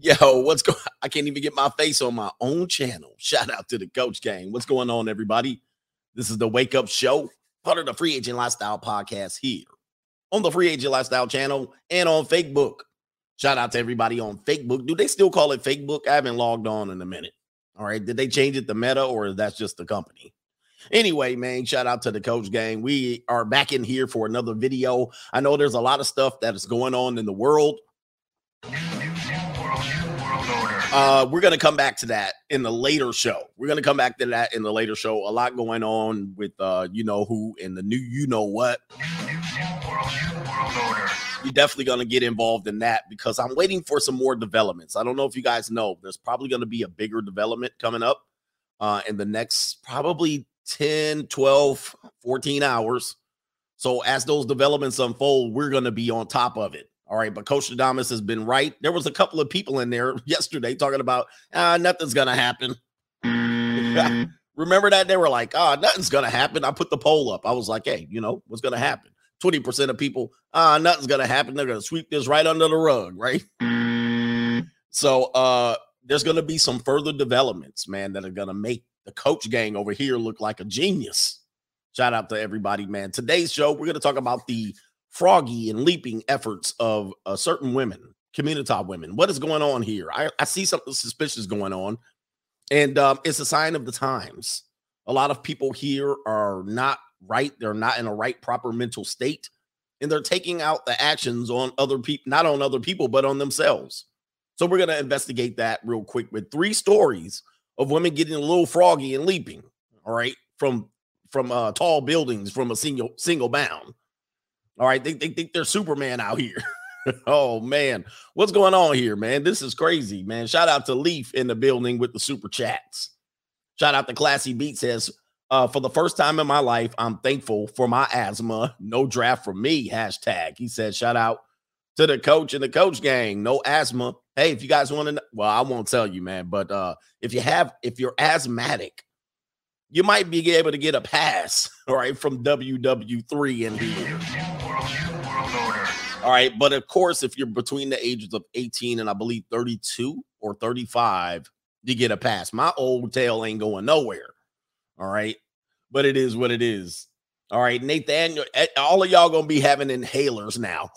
Yo, what's going I can't even get my face on my own channel. Shout out to the coach gang. What's going on, everybody? This is the Wake Up Show, part of the Free Agent Lifestyle podcast here on the Free Agent Lifestyle channel and on Facebook. Shout out to everybody on Facebook. Do they still call it Facebook? I haven't logged on in a minute. All right. Did they change it to Meta or that's just the company? Anyway, man, shout out to the coach gang. We are back in here for another video. I know there's a lot of stuff that is going on in the world. Uh, we're gonna come back to that in the later show. We're gonna come back to that in the later show. A lot going on with uh, you know who and the new you know what. You're definitely gonna get involved in that because I'm waiting for some more developments. I don't know if you guys know, there's probably gonna be a bigger development coming up uh in the next probably 10, 12, 14 hours. So as those developments unfold, we're gonna be on top of it. All right, but Coach Adams has been right. There was a couple of people in there yesterday talking about ah, nothing's gonna happen. Mm. Remember that they were like, ah, nothing's gonna happen. I put the poll up. I was like, hey, you know what's gonna happen? 20% of people, ah, nothing's gonna happen. They're gonna sweep this right under the rug, right? Mm. So uh there's gonna be some further developments, man, that are gonna make the coach gang over here look like a genius. Shout out to everybody, man. Today's show, we're gonna talk about the froggy and leaping efforts of uh, certain women, community women. What is going on here? I, I see something suspicious going on, and um, it's a sign of the times. A lot of people here are not right. They're not in a right, proper mental state, and they're taking out the actions on other people, not on other people, but on themselves. So we're going to investigate that real quick with three stories of women getting a little froggy and leaping. All right, from from uh, tall buildings from a single single bound. All right, they, they think they're Superman out here. oh man, what's going on here, man? This is crazy, man. Shout out to Leaf in the building with the super chats. Shout out to Classy Beat says, uh, for the first time in my life, I'm thankful for my asthma. No draft for me. Hashtag. He said, shout out to the coach and the coach gang. No asthma. Hey, if you guys want to, know, well, I won't tell you, man. But uh, if you have, if you're asthmatic, you might be able to get a pass, all right, from WW3 in here. All right. But of course, if you're between the ages of 18 and I believe 32 or 35, you get a pass. My old tail ain't going nowhere. All right. But it is what it is. All right. Nathan, eh, all of y'all gonna be having inhalers now.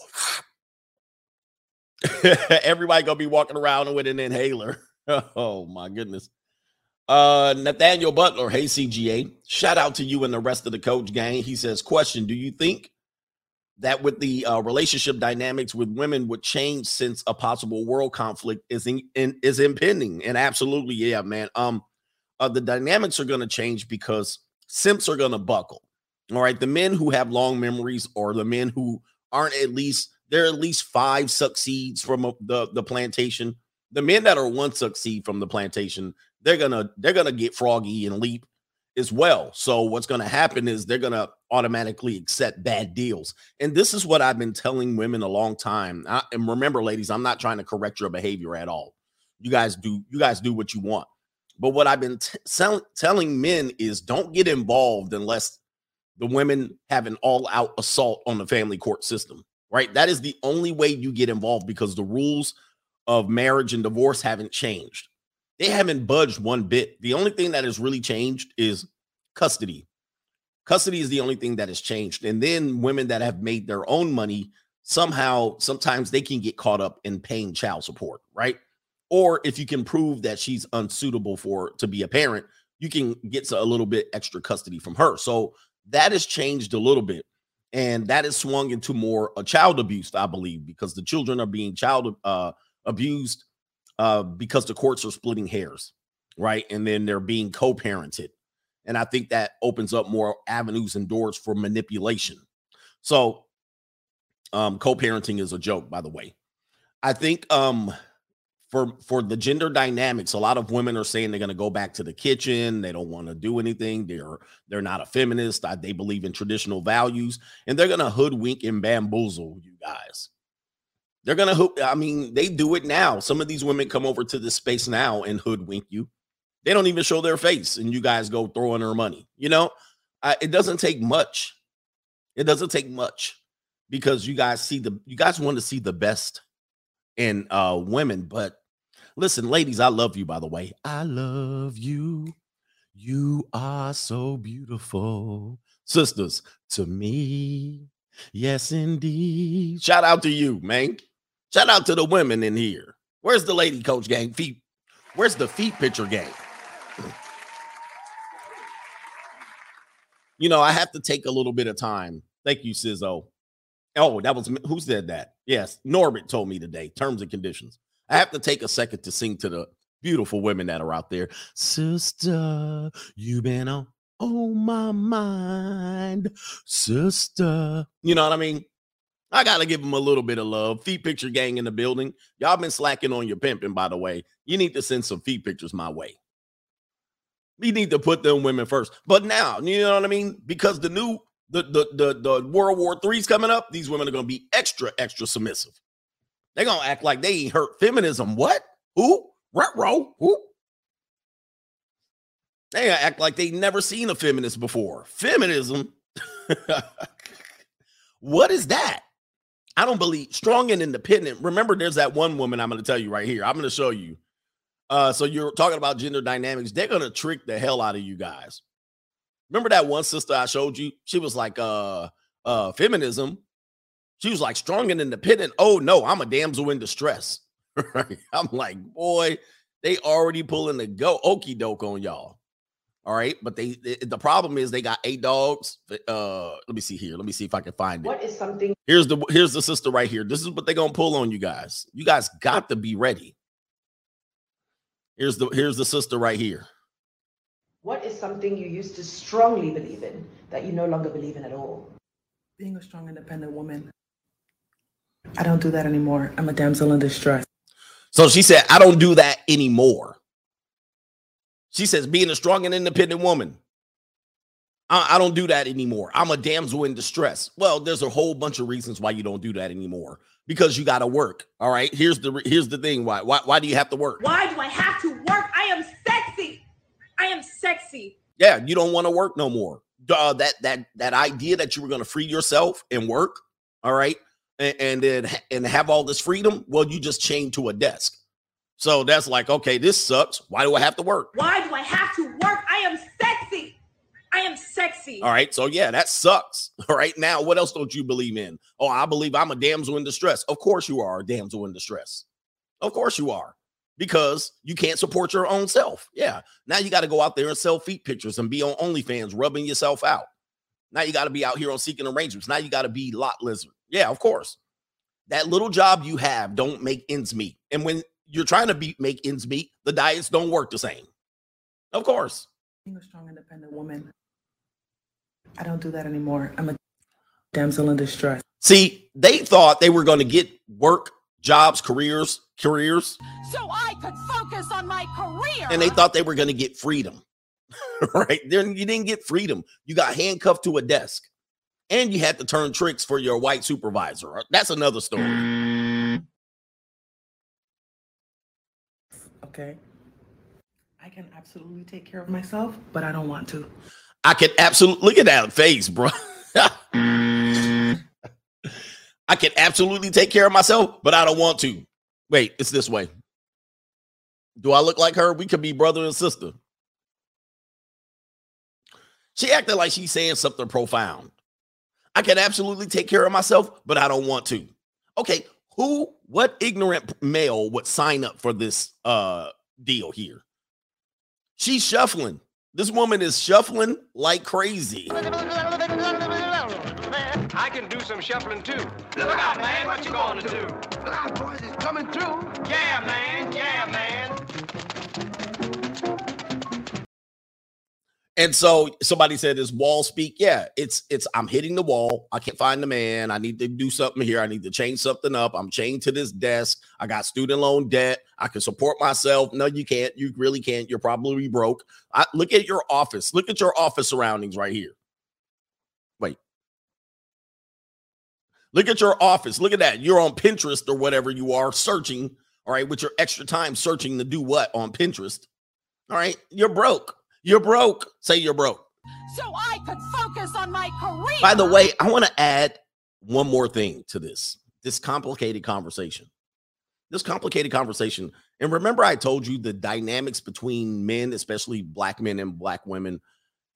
Everybody gonna be walking around with an inhaler. oh my goodness. Uh Nathaniel Butler, hey CGA. Shout out to you and the rest of the coach gang. He says, question: Do you think that with the uh, relationship dynamics with women would change since a possible world conflict is in, in is impending. And absolutely yeah man. Um uh, the dynamics are going to change because simps are going to buckle all right? The men who have long memories or the men who aren't at least there are at least five succeeds from a, the the plantation. The men that are one succeed from the plantation they're gonna they're gonna get froggy and leap as well. So what's to happen is they're to automatically accept bad deals. And this is what I've been telling women a long time. I, and remember ladies, I'm not trying to correct your behavior at all. You guys do you guys do what you want. But what I've been t- telling men is don't get involved unless the women have an all-out assault on the family court system. Right? That is the only way you get involved because the rules of marriage and divorce haven't changed. They haven't budged one bit. The only thing that has really changed is custody. Custody is the only thing that has changed. And then women that have made their own money, somehow, sometimes they can get caught up in paying child support, right? Or if you can prove that she's unsuitable for to be a parent, you can get a little bit extra custody from her. So that has changed a little bit. And that has swung into more a child abuse, I believe, because the children are being child uh, abused uh, because the courts are splitting hairs, right? And then they're being co-parented. And I think that opens up more avenues and doors for manipulation. So um, co-parenting is a joke, by the way. I think um for for the gender dynamics, a lot of women are saying they're going to go back to the kitchen. They don't want to do anything. They're they're not a feminist. They believe in traditional values, and they're going to hoodwink and bamboozle you guys. They're gonna hoop. I mean, they do it now. Some of these women come over to this space now and hoodwink you. They don't even show their face, and you guys go throwing her money. You know, uh, it doesn't take much. It doesn't take much because you guys see the you guys want to see the best in uh women, but Listen, ladies, I love you, by the way. I love you. You are so beautiful. Sisters, to me. Yes, indeed. Shout out to you, man. Shout out to the women in here. Where's the lady coach gang? Feet. Where's the feet picture gang? You know, I have to take a little bit of time. Thank you, Sizzo. Oh, that was who said that? Yes, Norbert told me today. Terms and conditions. I have to take a second to sing to the beautiful women that are out there. Sister, you been on oh my mind, sister. You know what I mean? I gotta give them a little bit of love. Feet picture gang in the building. Y'all been slacking on your pimping, by the way. You need to send some feet pictures my way. We need to put them women first. But now, you know what I mean? Because the new the the the, the World War Three's coming up, these women are gonna be extra, extra submissive. They're gonna act like they ain't hurt feminism. What? Who? Retro? Who? They act like they never seen a feminist before. Feminism. what is that? I don't believe strong and independent. Remember, there's that one woman I'm going to tell you right here. I'm going to show you. Uh, so you're talking about gender dynamics. They're going to trick the hell out of you guys. Remember that one sister I showed you? She was like, uh, uh, feminism. She was like strong and independent. Oh no, I'm a damsel in distress. I'm like, boy, they already pulling the go okey doke on y'all. All right, but they, they, the problem is they got eight dogs. Uh, let me see here. Let me see if I can find it. What is something? Here's the here's the sister right here. This is what they're gonna pull on you guys. You guys got to be ready. Here's the here's the sister right here. What is something you used to strongly believe in that you no longer believe in at all? Being a strong, independent woman. I don't do that anymore. I'm a damsel in distress. So she said, I don't do that anymore. She says, being a strong and independent woman. I, I, don't do that anymore. I'm a damsel in distress. Well, there's a whole bunch of reasons why you don't do that anymore. Because you got to work. All right. Here's the here's the thing. Why? Why why do you have to work? Why do I have to work? I am sexy. I am sexy. Yeah, you don't want to work no more. Uh, that that that idea that you were going to free yourself and work, all right, and, and then and have all this freedom. Well, you just chained to a desk. So that's like, okay, this sucks. Why do I have to work? Why do I have to work? I am sexy. I am sexy. All right. So yeah, that sucks. All right. Now, what else don't you believe in? Oh, I believe I'm a damsel in distress. Of course you are a damsel in distress. Of course you are. Because you can't support your own self. Yeah. Now you got to go out there and sell feet pictures and be on OnlyFans, rubbing yourself out. Now you got to be out here on seeking arrangements. Now you got to be lot lizard. Yeah, of course. That little job you have don't make ends meet. And when you're trying to be make ends meet, the diets don't work the same. Of course. Being a strong, independent woman. I don't do that anymore. I'm a damsel in distress. See, they thought they were going to get work, jobs, careers, careers. So I could focus on my career. And they thought they were going to get freedom. right? Then you didn't get freedom. You got handcuffed to a desk. And you had to turn tricks for your white supervisor. Uh, that's another story. okay? I can absolutely take care of myself, but I don't want to. I can absolutely look at that face, bro. I can absolutely take care of myself, but I don't want to. Wait, it's this way. Do I look like her? We could be brother and sister. She acted like she's saying something profound. I can absolutely take care of myself, but I don't want to. Okay, who, what ignorant male would sign up for this uh deal here? She's shuffling. This woman is shuffling like crazy. I can do some shuffling too. Look out, man. What you gonna do? Look out, boys. It's coming through. Yeah, man. Yeah, man. And so somebody said, "Is wall speak?" Yeah, it's it's. I'm hitting the wall. I can't find the man. I need to do something here. I need to change something up. I'm chained to this desk. I got student loan debt. I can support myself. No, you can't. You really can't. You're probably broke. I, look at your office. Look at your office surroundings right here. Wait. Look at your office. Look at that. You're on Pinterest or whatever you are searching. All right, with your extra time searching to do what on Pinterest. All right, you're broke. You're broke. Say you're broke. So I could focus on my career. By the way, I want to add one more thing to this this complicated conversation. this complicated conversation. And remember, I told you the dynamics between men, especially black men and black women.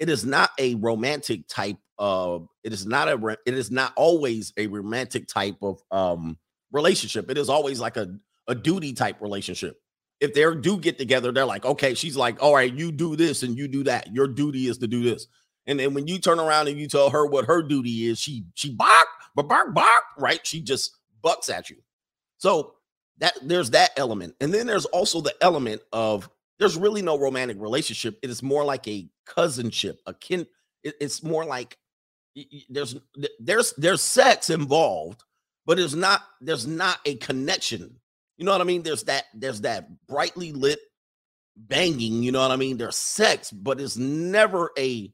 It is not a romantic type of. It is not a. It is not always a romantic type of um relationship. It is always like a a duty type relationship. If they do get together, they're like, okay, she's like, all right, you do this and you do that. Your duty is to do this. And then when you turn around and you tell her what her duty is, she she bark, but bark, bark, right? She just bucks at you. So that there's that element. And then there's also the element of there's really no romantic relationship. It is more like a cousinship, a kin. it- it's more like there's there's there's sex involved, but it's not there's not a connection. You know what I mean? There's that there's that brightly lit banging. You know what I mean? There's sex, but it's never a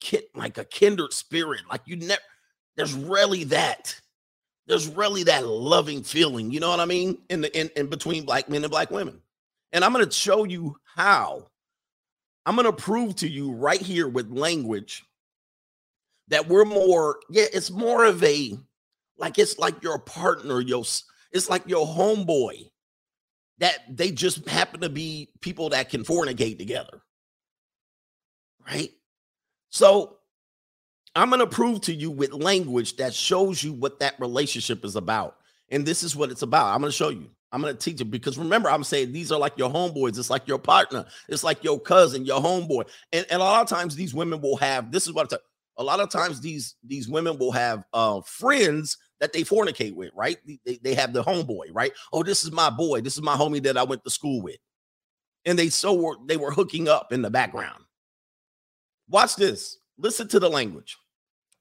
kid like a kindred spirit. Like you never there's really that there's really that loving feeling, you know what I mean? In the in, in between black men and black women. And I'm gonna show you how. I'm gonna prove to you right here with language that we're more, yeah, it's more of a like it's like your partner, your it's like your homeboy that they just happen to be people that can fornicate together. Right? So I'm going to prove to you with language that shows you what that relationship is about. And this is what it's about. I'm going to show you. I'm going to teach you because remember, I'm saying these are like your homeboys. It's like your partner. It's like your cousin, your homeboy. And, and a lot of times these women will have this is what I'm saying. A lot of times these these women will have uh friends that they fornicate with, right? They- They, they have the homeboy, right? Oh, this is my boy. This is my homie that I went to school with. And they so were they were hooking up in the background. Watch this. Listen to the language.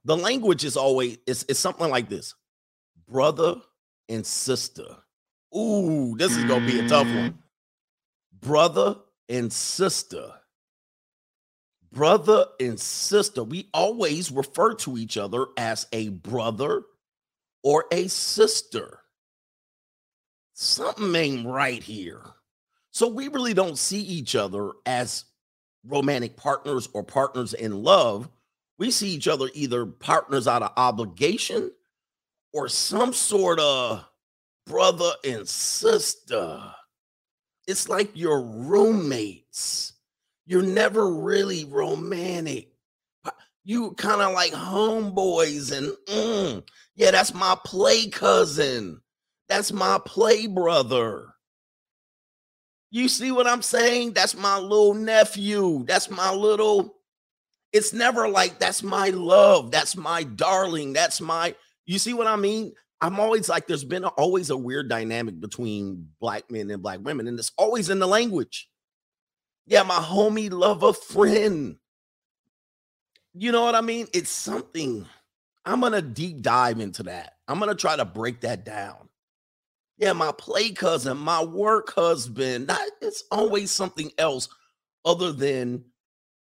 The language is always it's, it's something like this. Brother and sister. Ooh, this is gonna be a tough one. Brother and sister. Brother and sister. We always refer to each other as a brother or a sister. Something ain't right here. So we really don't see each other as romantic partners or partners in love. We see each other either partners out of obligation or some sort of brother and sister. It's like you're roommates. You're never really romantic. You kind of like homeboys and mm, yeah, that's my play cousin. That's my play brother. You see what I'm saying? That's my little nephew. That's my little. It's never like that's my love. That's my darling. That's my. You see what I mean? I'm always like, there's been a- always a weird dynamic between black men and black women, and it's always in the language. Yeah, my homie, lover, friend. You know what I mean? It's something. I'm gonna deep dive into that. I'm gonna try to break that down. Yeah, my play cousin, my work husband. That it's always something else other than,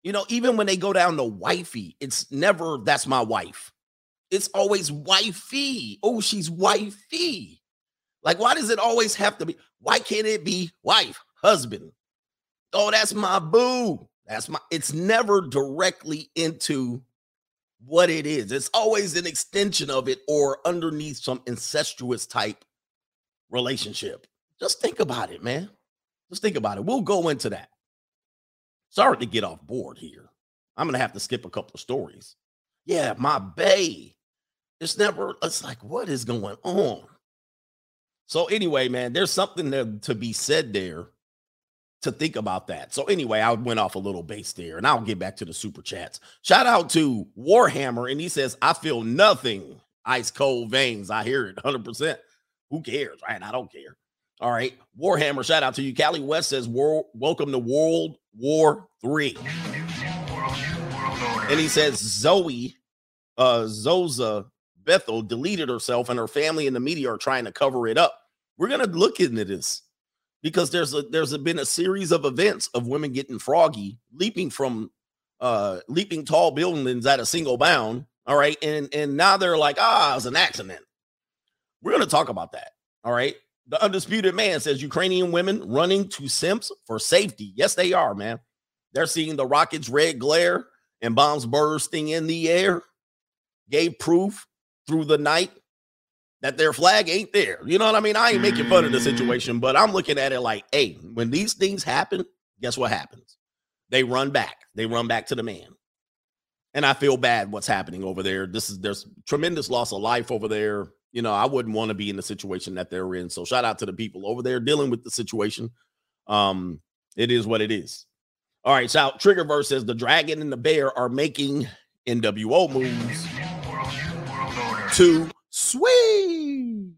you know, even when they go down to wifey, it's never that's my wife. It's always wifey. Oh, she's wifey. Like, why does it always have to be? Why can't it be wife, husband? Oh, that's my boo. That's my, it's never directly into what it is. It's always an extension of it or underneath some incestuous type relationship. Just think about it, man. Just think about it. We'll go into that. Sorry to get off board here. I'm gonna have to skip a couple of stories. Yeah, my bay. It's never, it's like, what is going on? So, anyway, man, there's something there to be said there to think about that. So, anyway, I went off a little base there and I'll get back to the super chats. Shout out to Warhammer, and he says, I feel nothing. Ice cold veins. I hear it 100%. Who cares, right? I don't care. All right. Warhammer, shout out to you. Callie West says, "Wor- Welcome to World War Three. And he says, Zoe, uh, Zoza Bethel deleted herself, and her family and the media are trying to cover it up. We're gonna look into this because there's a there's a, been a series of events of women getting froggy, leaping from uh leaping tall buildings at a single bound. All right, and and now they're like, ah, it was an accident. We're gonna talk about that. All right. The undisputed man says Ukrainian women running to simps for safety. Yes, they are, man. They're seeing the rockets' red glare and bombs bursting in the air. Gave proof through the night that their flag ain't there. You know what I mean? I ain't making fun of the situation, but I'm looking at it like, hey, when these things happen, guess what happens? They run back. They run back to the man. And I feel bad what's happening over there. This is there's tremendous loss of life over there. You know, I wouldn't want to be in the situation that they're in. So shout out to the people over there dealing with the situation. Um, it is what it is. All right, so Triggerverse says the dragon and the bear are making NWO moves to sweet.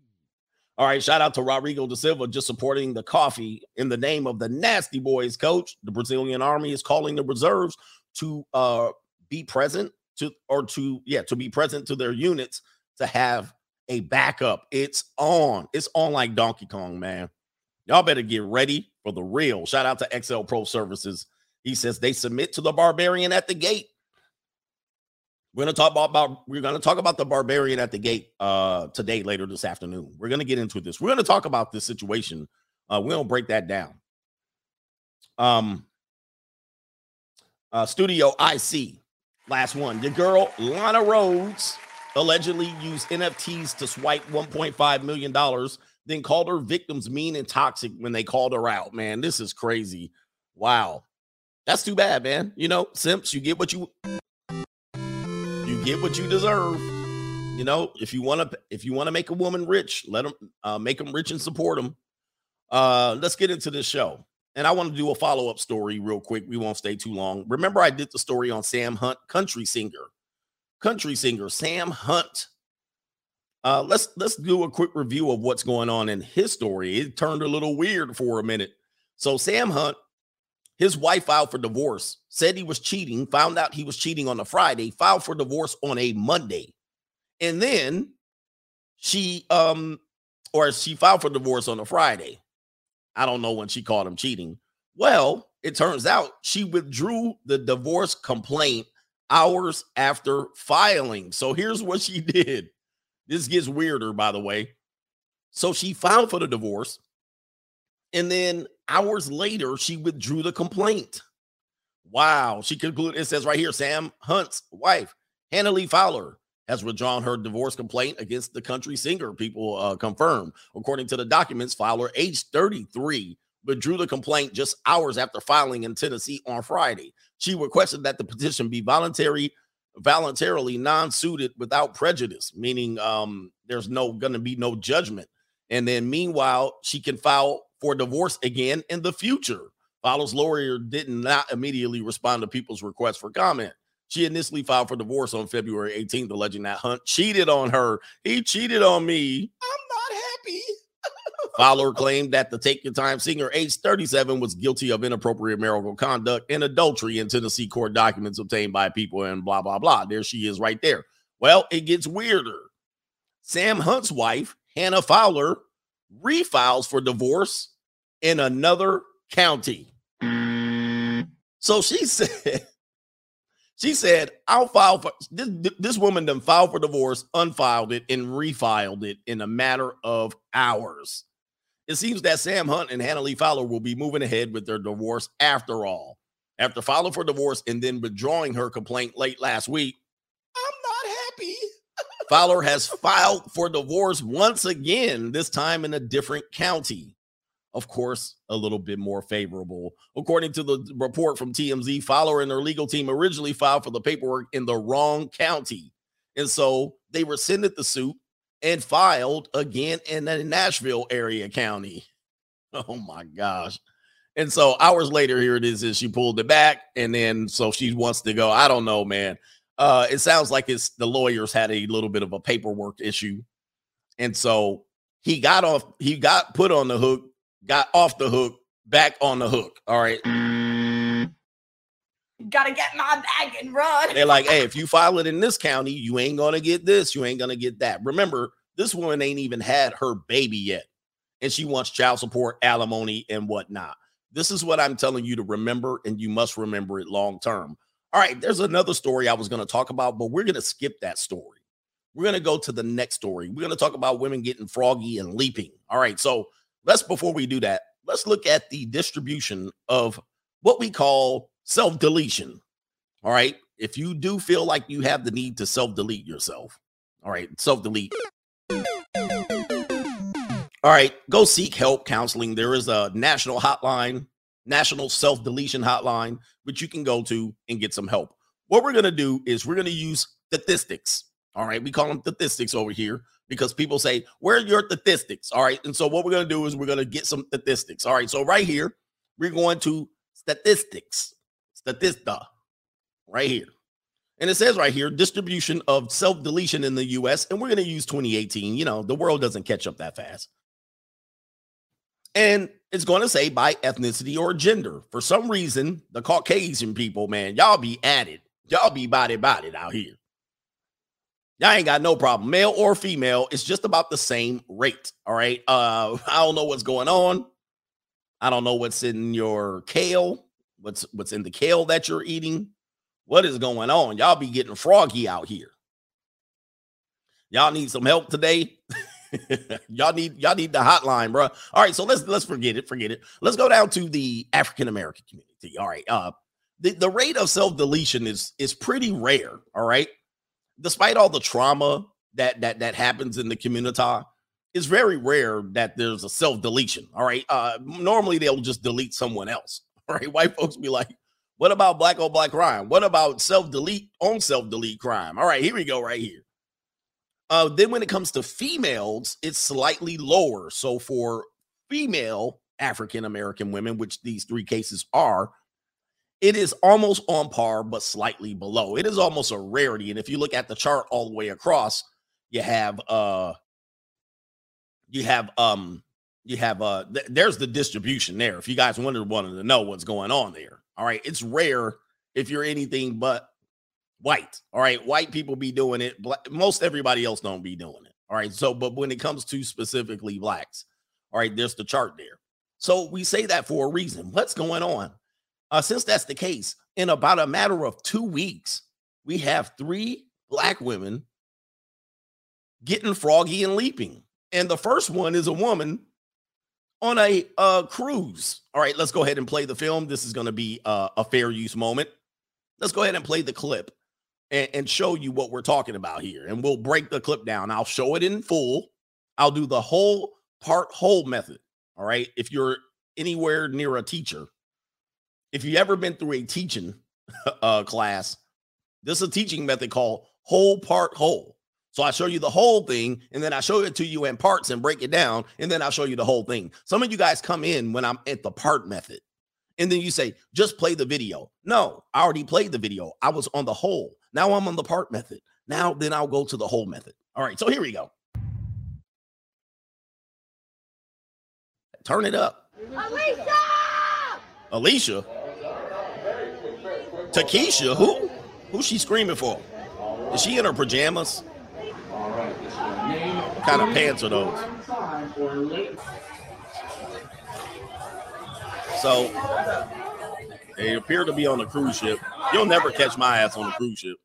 All right, shout out to Rodrigo da Silva just supporting the coffee in the name of the Nasty Boys coach. The Brazilian army is calling the reserves to uh be present to or to yeah, to be present to their units to have a backup. It's on. It's on like Donkey Kong, man. Y'all better get ready for the real. Shout out to XL Pro Services. He says they submit to the barbarian at the gate. We're gonna talk about, about we're gonna talk about the barbarian at the gate uh today later this afternoon. We're gonna get into this. We're gonna talk about this situation. Uh, we're gonna break that down. Um uh studio IC, last one. The girl Lana Rhoades allegedly used NFTs to swipe $1.5 million, then called her victims mean and toxic when they called her out. Man, this is crazy. Wow. That's too bad, man. You know, simps, you get what you you get what you deserve. You know, if you want to if you want to make a woman rich, let them uh, make them rich and support them. Uh, let's get into this show. And I want to do a follow-up story real quick. We won't stay too long. Remember, I did the story on Sam Hunt, country singer country singer Sam Hunt. Uh, let's let's do a quick review of what's going on in his story. It turned a little weird for a minute. So Sam Hunt, his wife filed for divorce, said he was cheating, found out he was cheating on a Friday, filed for divorce on a Monday, and then she um or she filed for divorce on a Friday. I don't know when she called him cheating. Well, it turns out she withdrew the divorce complaint hours after filing. So here's what she did. This gets weirder, by the way. So she filed for the divorce. And then hours later, she withdrew the complaint. Wow. She concluded, it says right here Sam Hunt's wife, Hannah Lee Fowler, has withdrawn her divorce complaint against the country singer, people uh, confirm. According to the documents, Fowler, age 33, withdrew the complaint just hours after filing in Tennessee on Friday. She requested that the petition be voluntary, voluntarily non-suited without prejudice, meaning um, there's no going to be no judgment. And then meanwhile, she can file for divorce again in the future. Fowler's lawyer did not immediately respond to people's requests for comment. She initially filed for divorce on February 18th, alleging that Hunt cheated on her. He cheated on me. I'm not happy. Fowler claimed that the Take Your Time singer, age 37, was guilty of inappropriate marital conduct and adultery in Tennessee court documents obtained by people and blah, blah, blah. There she is right there. Well, it gets weirder. Sam Hunt's wife, Hannah Fowler, refiles for divorce in another county. So she said, she said, I'll file for this. This woman then filed for divorce, unfiled it, and refiled it in a matter of hours. It seems that Sam Hunt and Hannah Lee Fowler will be moving ahead with their divorce after all. After filing for divorce and then withdrawing her complaint late last week. Fowler has filed for divorce once again, this time in a different county. Of course, a little bit more favorable. According to the report from TMZ, Fowler and her legal team originally filed for the paperwork in the wrong county. And so they rescinded the suit and filed again in the Nashville area county. Oh my gosh. And so hours later, here it is, is she pulled it back. And then so she wants to go. I don't know, man. Uh, it sounds like it's the lawyers had a little bit of a paperwork issue. And so he got off, he got put on the hook, got off the hook, back on the hook. All right. Gotta get my bag and run. They're like, hey, if you file it in this county, you ain't gonna get this, you ain't gonna get that. Remember, this woman ain't even had her baby yet, and she wants child support, alimony, and whatnot. This is what I'm telling you to remember, and you must remember it long term. All right, there's another story I was gonna talk about, but we're gonna skip that story. We're gonna go to the next story. We're gonna talk about women getting froggy and leaping. All right, so let's before we do that, let's look at the distribution of what we call self deletion. All right. If you do feel like you have the need to self delete yourself, all right, self delete. All right, go seek help counseling. There is a national hotline, national self deletion hotline, which you can go to and get some help. What we're going to do is we're going to use statistics. All right, we call them statistics over here because people say, Where are your statistics? All right, and so what we're going to do is we're going to get some statistics. All right, so right here, we're going to statistics, statista, right here. And it says right here distribution of self deletion in the US. And we're going to use 2018. You know, the world doesn't catch up that fast. And it's going to say by ethnicity or gender. For some reason, the Caucasian people, man, y'all be at it. Y'all be body body out here. Y'all ain't got no problem. Male or female, it's just about the same rate. All right. Uh, I don't know what's going on. I don't know what's in your kale, what's what's in the kale that you're eating. What is going on? Y'all be getting froggy out here. Y'all need some help today. y'all need y'all need the hotline, bro. All right, so let's let's forget it, forget it. Let's go down to the African American community. All right, uh, the the rate of self deletion is is pretty rare. All right, despite all the trauma that that that happens in the community, it's very rare that there's a self deletion. All right, uh, normally they'll just delete someone else. All right, white folks be like, what about black on black crime? What about self delete on self delete crime? All right, here we go, right here. Uh, then when it comes to females, it's slightly lower. So for female African American women, which these three cases are, it is almost on par, but slightly below. It is almost a rarity. And if you look at the chart all the way across, you have uh you have um you have uh th- there's the distribution there. If you guys wanted wanted to know what's going on there. All right. It's rare if you're anything but white. All right. White people be doing it. Black, most everybody else don't be doing it. All right. So, but when it comes to specifically blacks, all right, there's the chart there. So we say that for a reason. What's going on? Uh, since that's the case, in about a matter of two weeks, we have three black women getting froggy and leaping. And the first one is a woman on a uh, cruise. All right, let's go ahead and play the film. This is going to be uh, a fair use moment. Let's go ahead and play the clip and, and show you what we're talking about here. And we'll break the clip down. I'll show it in full. I'll do the whole part whole method. All right. If you're anywhere near a teacher, if you've ever been through a teaching uh, class, this is a teaching method called whole part whole. So I show you the whole thing, and then I show it to you in parts and break it down, and then I'll show you the whole thing. Some of you guys come in when I'm at the part method, and then you say, just play the video. No, I already played the video. I was on the whole. Now I'm on the part method. Now then I'll go to the whole method. All right, so here we go. Turn it up. Alicia! Alicia. Takesha, who? Who's she screaming for? Is she in her pajamas? What kind of pants are those? So they appear to be on a cruise ship. You'll never catch my ass on a cruise ship.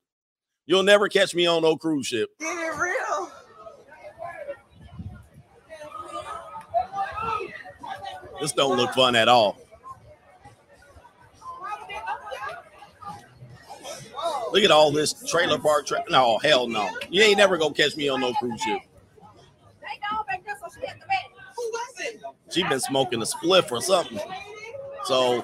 You'll never catch me on no cruise ship. Get it real. This don't look fun at all. Look at all this trailer park. Tra- no, hell no. You ain't never gonna catch me on no cruise ship. Who was it? She been smoking a spliff or something. So,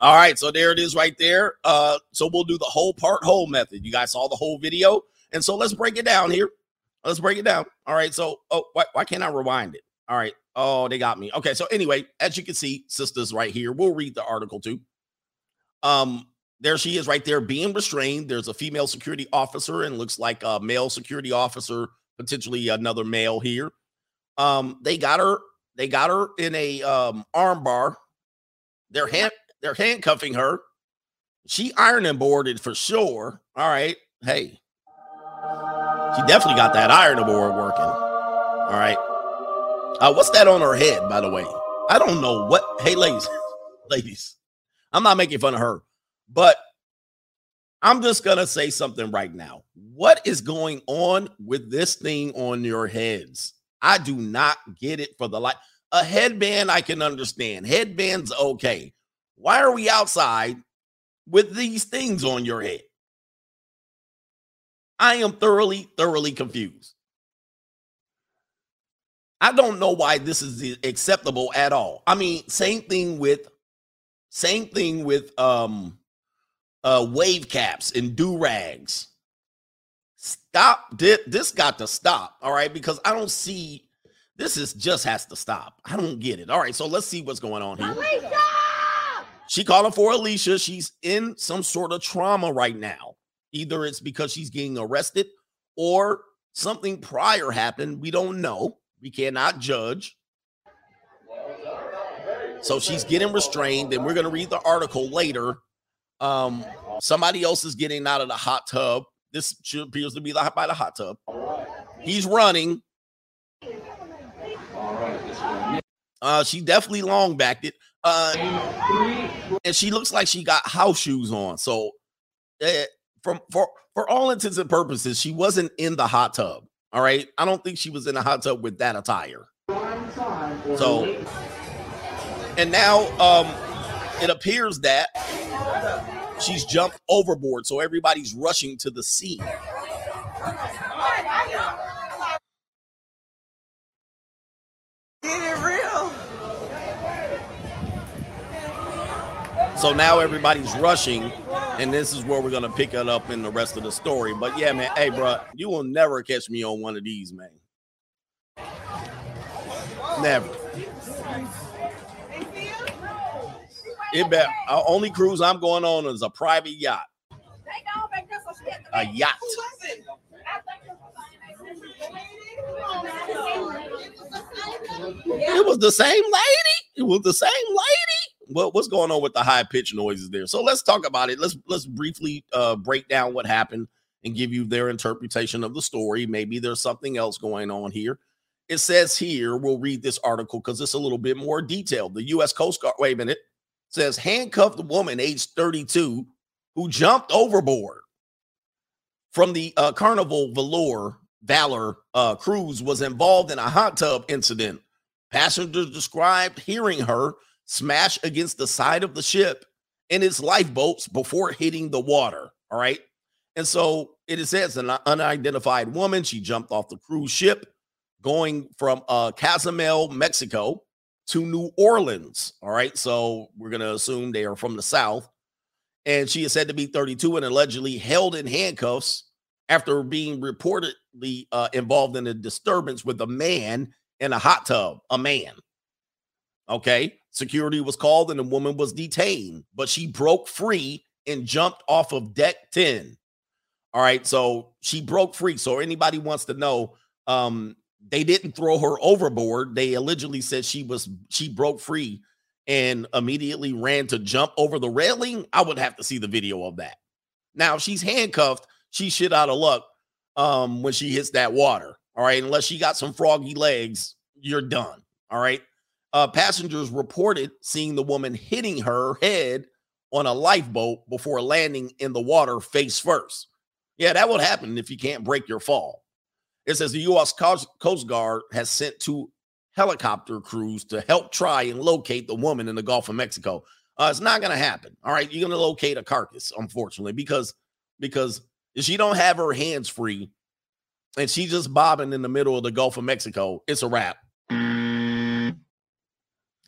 all right. So there it is, right there. Uh, so we'll do the whole part whole method. You guys saw the whole video, and so let's break it down here. Let's break it down. All right. So, oh, why, why can't I rewind it? All right. Oh, they got me. Okay. So anyway, as you can see, sisters right here. We'll read the article too. Um, there she is right there being restrained. There's a female security officer and looks like a male security officer, potentially another male here. Um, they got her, they got her in a um arm bar. They're hand they're handcuffing her. She ironing boarded for sure. All right. Hey. She definitely got that ironing board working. All right. Uh, what's that on her head, by the way? I don't know what. Hey, ladies, ladies, I'm not making fun of her, but I'm just gonna say something right now. What is going on with this thing on your heads? I do not get it for the life. A headband, I can understand. Headbands, okay. Why are we outside with these things on your head? I am thoroughly, thoroughly confused. I don't know why this is acceptable at all. I mean, same thing with same thing with um uh wave caps and do rags. Stop this, this got to stop, all right? Because I don't see this is just has to stop. I don't get it. All right, so let's see what's going on here. She calling for Alicia. She's in some sort of trauma right now. Either it's because she's getting arrested or something prior happened. We don't know. We cannot judge. So she's getting restrained, and we're going to read the article later. Um, somebody else is getting out of the hot tub. This appears to be by the hot tub. He's running. Uh, she definitely long backed it. Uh, and she looks like she got house shoes on. So, eh, from for for all intents and purposes, she wasn't in the hot tub. All right, I don't think she was in the hot tub with that attire. So, and now um, it appears that she's jumped overboard. So everybody's rushing to the scene. Get it real. So now everybody's rushing, and this is where we're gonna pick it up in the rest of the story. But yeah, man, hey, bro, you will never catch me on one of these, man. Never. It bet uh, only cruise I'm going on is a private yacht. A yacht. It was the same lady. It was the same lady. What, what's going on with the high pitch noises there? So let's talk about it. Let's let's briefly uh, break down what happened and give you their interpretation of the story. Maybe there's something else going on here. It says here, we'll read this article because it's a little bit more detailed. The U.S. Coast Guard, wait a minute, says handcuffed woman aged 32 who jumped overboard from the uh, Carnival Valor Valor uh, cruise was involved in a hot tub incident. Passengers described hearing her smash against the side of the ship in its lifeboats before hitting the water. All right. And so it says an unidentified woman. She jumped off the cruise ship going from uh, Cozumel, Mexico to New Orleans. All right. So we're going to assume they are from the South. And she is said to be 32 and allegedly held in handcuffs after being reportedly uh, involved in a disturbance with a man in a hot tub. A man. Okay. Security was called and the woman was detained, but she broke free and jumped off of deck 10. All right. So she broke free. So anybody wants to know, um, they didn't throw her overboard. They allegedly said she was she broke free and immediately ran to jump over the railing. I would have to see the video of that. Now she's handcuffed. She's shit out of luck um, when she hits that water. All right, unless she got some froggy legs, you're done. All right. Uh, passengers reported seeing the woman hitting her head on a lifeboat before landing in the water face first. Yeah, that would happen if you can't break your fall. It says the U.S. Coast Guard has sent two helicopter crews to help try and locate the woman in the Gulf of Mexico. Uh, it's not going to happen. All right, you're going to locate a carcass, unfortunately, because because she don't have her hands free and she's just bobbing in the middle of the Gulf of Mexico, it's a wrap.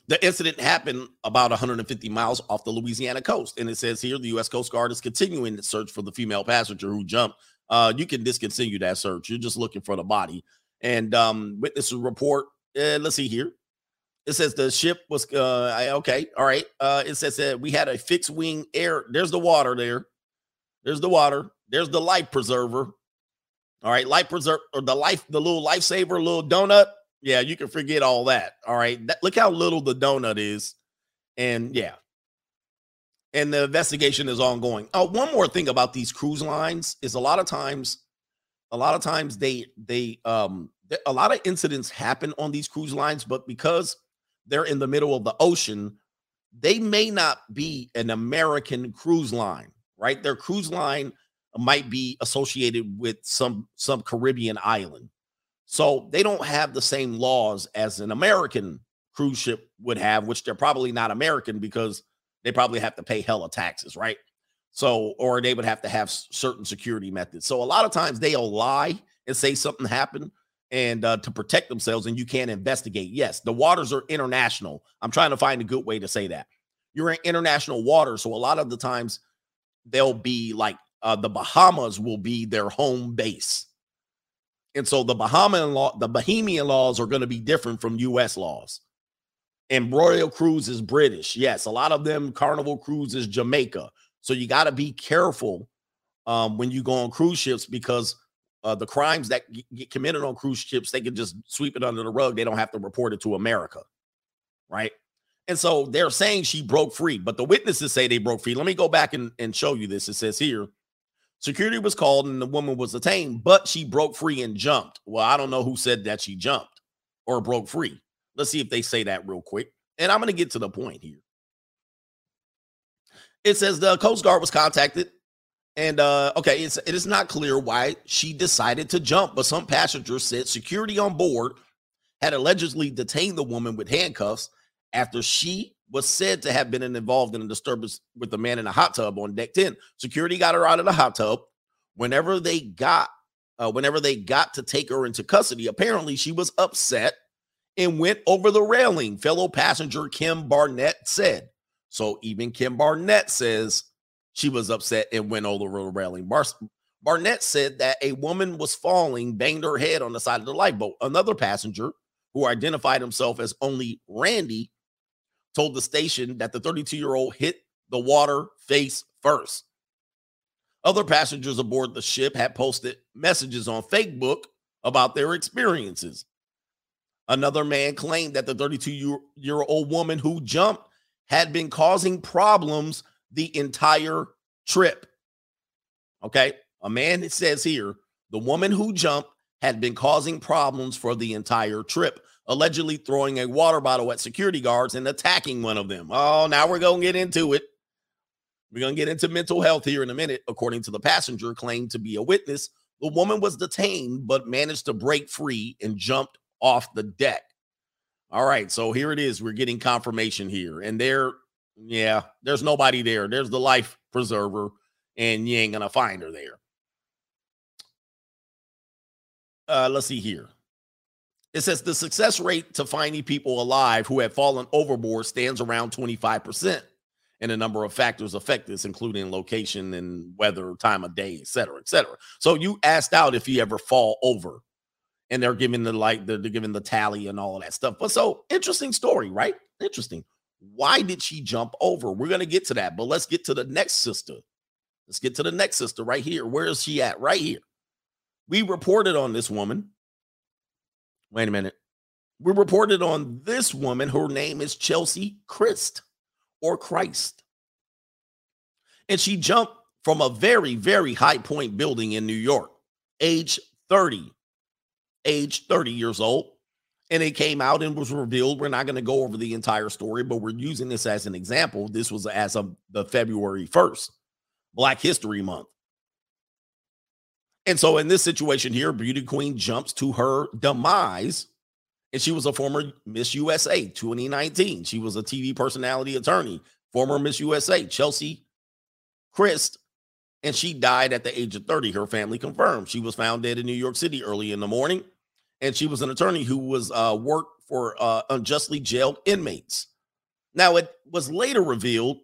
The incident happened about 150 miles off the Louisiana coast. And it says here the U.S. Coast Guard is continuing the search for the female passenger who jumped. Uh, you can discontinue that search. You're just looking for the body. And um, witnesses report, uh, let's see here. It says the ship was, uh, okay, all right. Uh, it says that we had a fixed wing air. There's the water there. There's the water. There's the life preserver. All right, life preserve or the life, the little lifesaver, little donut. Yeah, you can forget all that. All right, that, look how little the donut is, and yeah, and the investigation is ongoing. Oh, one more thing about these cruise lines is a lot of times, a lot of times they they um a lot of incidents happen on these cruise lines, but because they're in the middle of the ocean, they may not be an American cruise line, right? Their cruise line might be associated with some some Caribbean island. So they don't have the same laws as an American cruise ship would have, which they're probably not American because they probably have to pay hella taxes, right? So, or they would have to have certain security methods. So, a lot of times they'll lie and say something happened and uh, to protect themselves, and you can't investigate. Yes, the waters are international. I'm trying to find a good way to say that. You're in international waters, so a lot of the times they'll be like uh, the Bahamas will be their home base. And so the Bahamian law, the Bahamian laws are going to be different from US laws. And Royal Cruise is British. Yes, a lot of them Carnival Cruise is Jamaica. So you got to be careful um, when you go on cruise ships because uh, the crimes that get committed on cruise ships, they can just sweep it under the rug. They don't have to report it to America. Right. And so they're saying she broke free, but the witnesses say they broke free. Let me go back and, and show you this. It says here security was called and the woman was detained, but she broke free and jumped. Well, I don't know who said that she jumped or broke free. Let's see if they say that real quick. And I'm going to get to the point here. It says the Coast Guard was contacted. And uh okay, it's it is not clear why she decided to jump, but some passengers said security on board had allegedly detained the woman with handcuffs after she was said to have been involved in a disturbance with a man in a hot tub on deck 10. Security got her out of the hot tub. Whenever they got uh, whenever they got to take her into custody, apparently she was upset and went over the railing, fellow passenger Kim Barnett said. So even Kim Barnett says she was upset and went over the railing. Bar- Barnett said that a woman was falling, banged her head on the side of the lifeboat. Another passenger, who identified himself as only Randy, told the station that the 32 year old hit the water face first. Other passengers aboard the ship had posted messages on Facebook about their experiences. Another man claimed that the 32 year old woman who jumped had been causing problems the entire trip. Okay. A man says here the woman who jumped had been causing problems for the entire trip, allegedly throwing a water bottle at security guards and attacking one of them. Oh, now we're going to get into it. We're going to get into mental health here in a minute. According to the passenger claimed to be a witness, the woman was detained but managed to break free and jumped off the deck. All right, so here it is. We're getting confirmation here. And there, yeah, there's nobody there. There's the life preserver, and you ain't gonna find her there. Uh, let's see here. It says the success rate to finding people alive who have fallen overboard stands around 25%. And a number of factors affect this, including location and weather, time of day, et cetera, et cetera. So you asked out if you ever fall over, and they're giving the like they're, they're giving the tally and all of that stuff. But so interesting story, right? Interesting. Why did she jump over? We're gonna get to that, but let's get to the next sister. Let's get to the next sister right here. Where is she at? Right here. We reported on this woman. Wait a minute. We reported on this woman. Her name is Chelsea Kryst or Kryst. And she jumped from a very, very high point building in New York, age 30, age 30 years old. And it came out and was revealed. We're not going to go over the entire story, but we're using this as an example. This was as of the February 1st, Black History Month. And so in this situation here, Beauty Queen jumps to her demise. And she was a former Miss USA 2019. She was a TV personality attorney, former Miss USA, Chelsea Kryst. And she died at the age of 30. Her family confirmed. She was found dead in New York City early in the morning. And she was an attorney who was uh, worked for uh, unjustly jailed inmates. Now, it was later revealed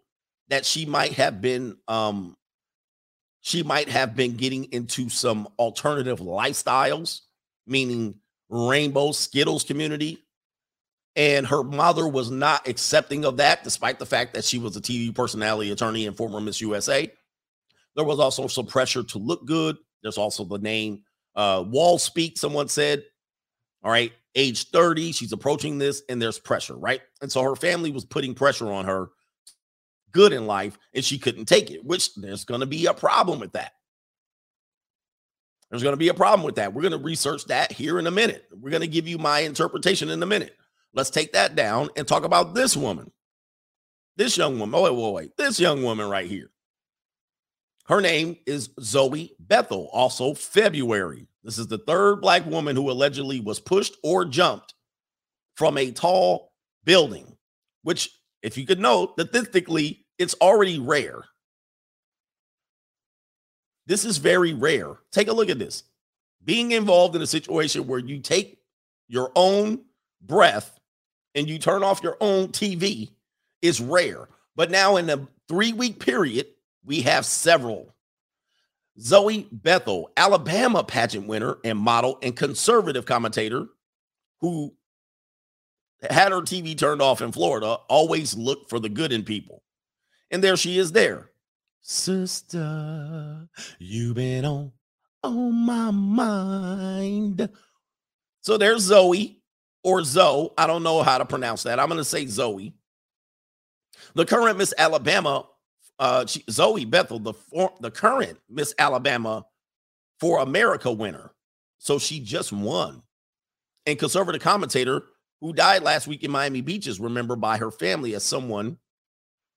that she might have been um, she might have been getting into some alternative lifestyles, meaning rainbow Skittles community. And her mother was not accepting of that, despite the fact that she was a TV personality attorney and former Miss USA. There was also some pressure to look good. There's also the name uh, Wall Speak, someone said. All right, age 30, she's approaching this, and there's pressure, right? And so her family was putting pressure on her good in life and she couldn't take it, which there's going to be a problem with that. There's going to be a problem with that. We're going to research that here in a minute. We're going to give you my interpretation in a minute. Let's take that down and talk about this woman. This young woman. Oh, wait, wait, wait. This young woman right here. Her name is Zoe Bethel, also February. This is the third black woman who allegedly was pushed or jumped from a tall building, which if you could note, that statistically, it's already rare. This is very rare. Take a look at this. Being involved in a situation where you take your own breath and you turn off your own TV is rare. But now, in a three week period, we have several. Zoe Bethel, Alabama pageant winner and model and conservative commentator who had her TV turned off in Florida, always looked for the good in people. And there she is there. Sister, you've been on on my mind. So there's Zoe or Zoe. I don't know how to pronounce that. I'm going to say Zoe. The current Miss Alabama, uh, she, Zoe Bethel, the for, the current Miss Alabama for America winner. So she just won. And conservative commentator who died last week in Miami Beach is remembered by her family as someone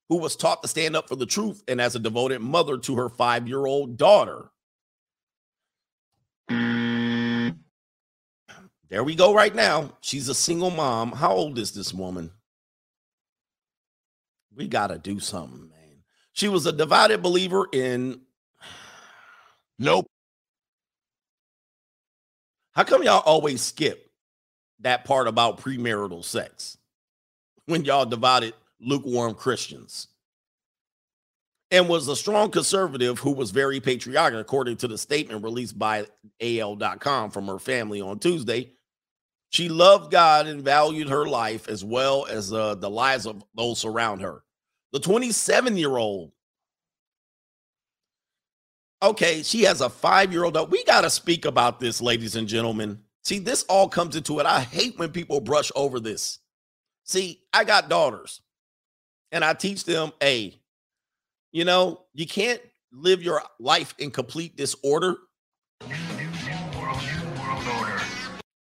who was taught to stand up for the truth and as a devoted mother to her five year old daughter. There we go, right now. She's a single mom. How old is this woman? We got to do something, man. She was a divided believer in. Nope. How come y'all always skip that part about premarital sex when y'all divided lukewarm Christians? And was a strong conservative who was very patriotic, according to the statement released by AL.com from her family on Tuesday. She loved God and valued her life as well as uh, the lives of those around her. The 27 year old. Okay, she has a five year old. We got to speak about this, ladies and gentlemen. See, this all comes into it. I hate when people brush over this. See, I got daughters and I teach them, a, you know, you can't live your life in complete disorder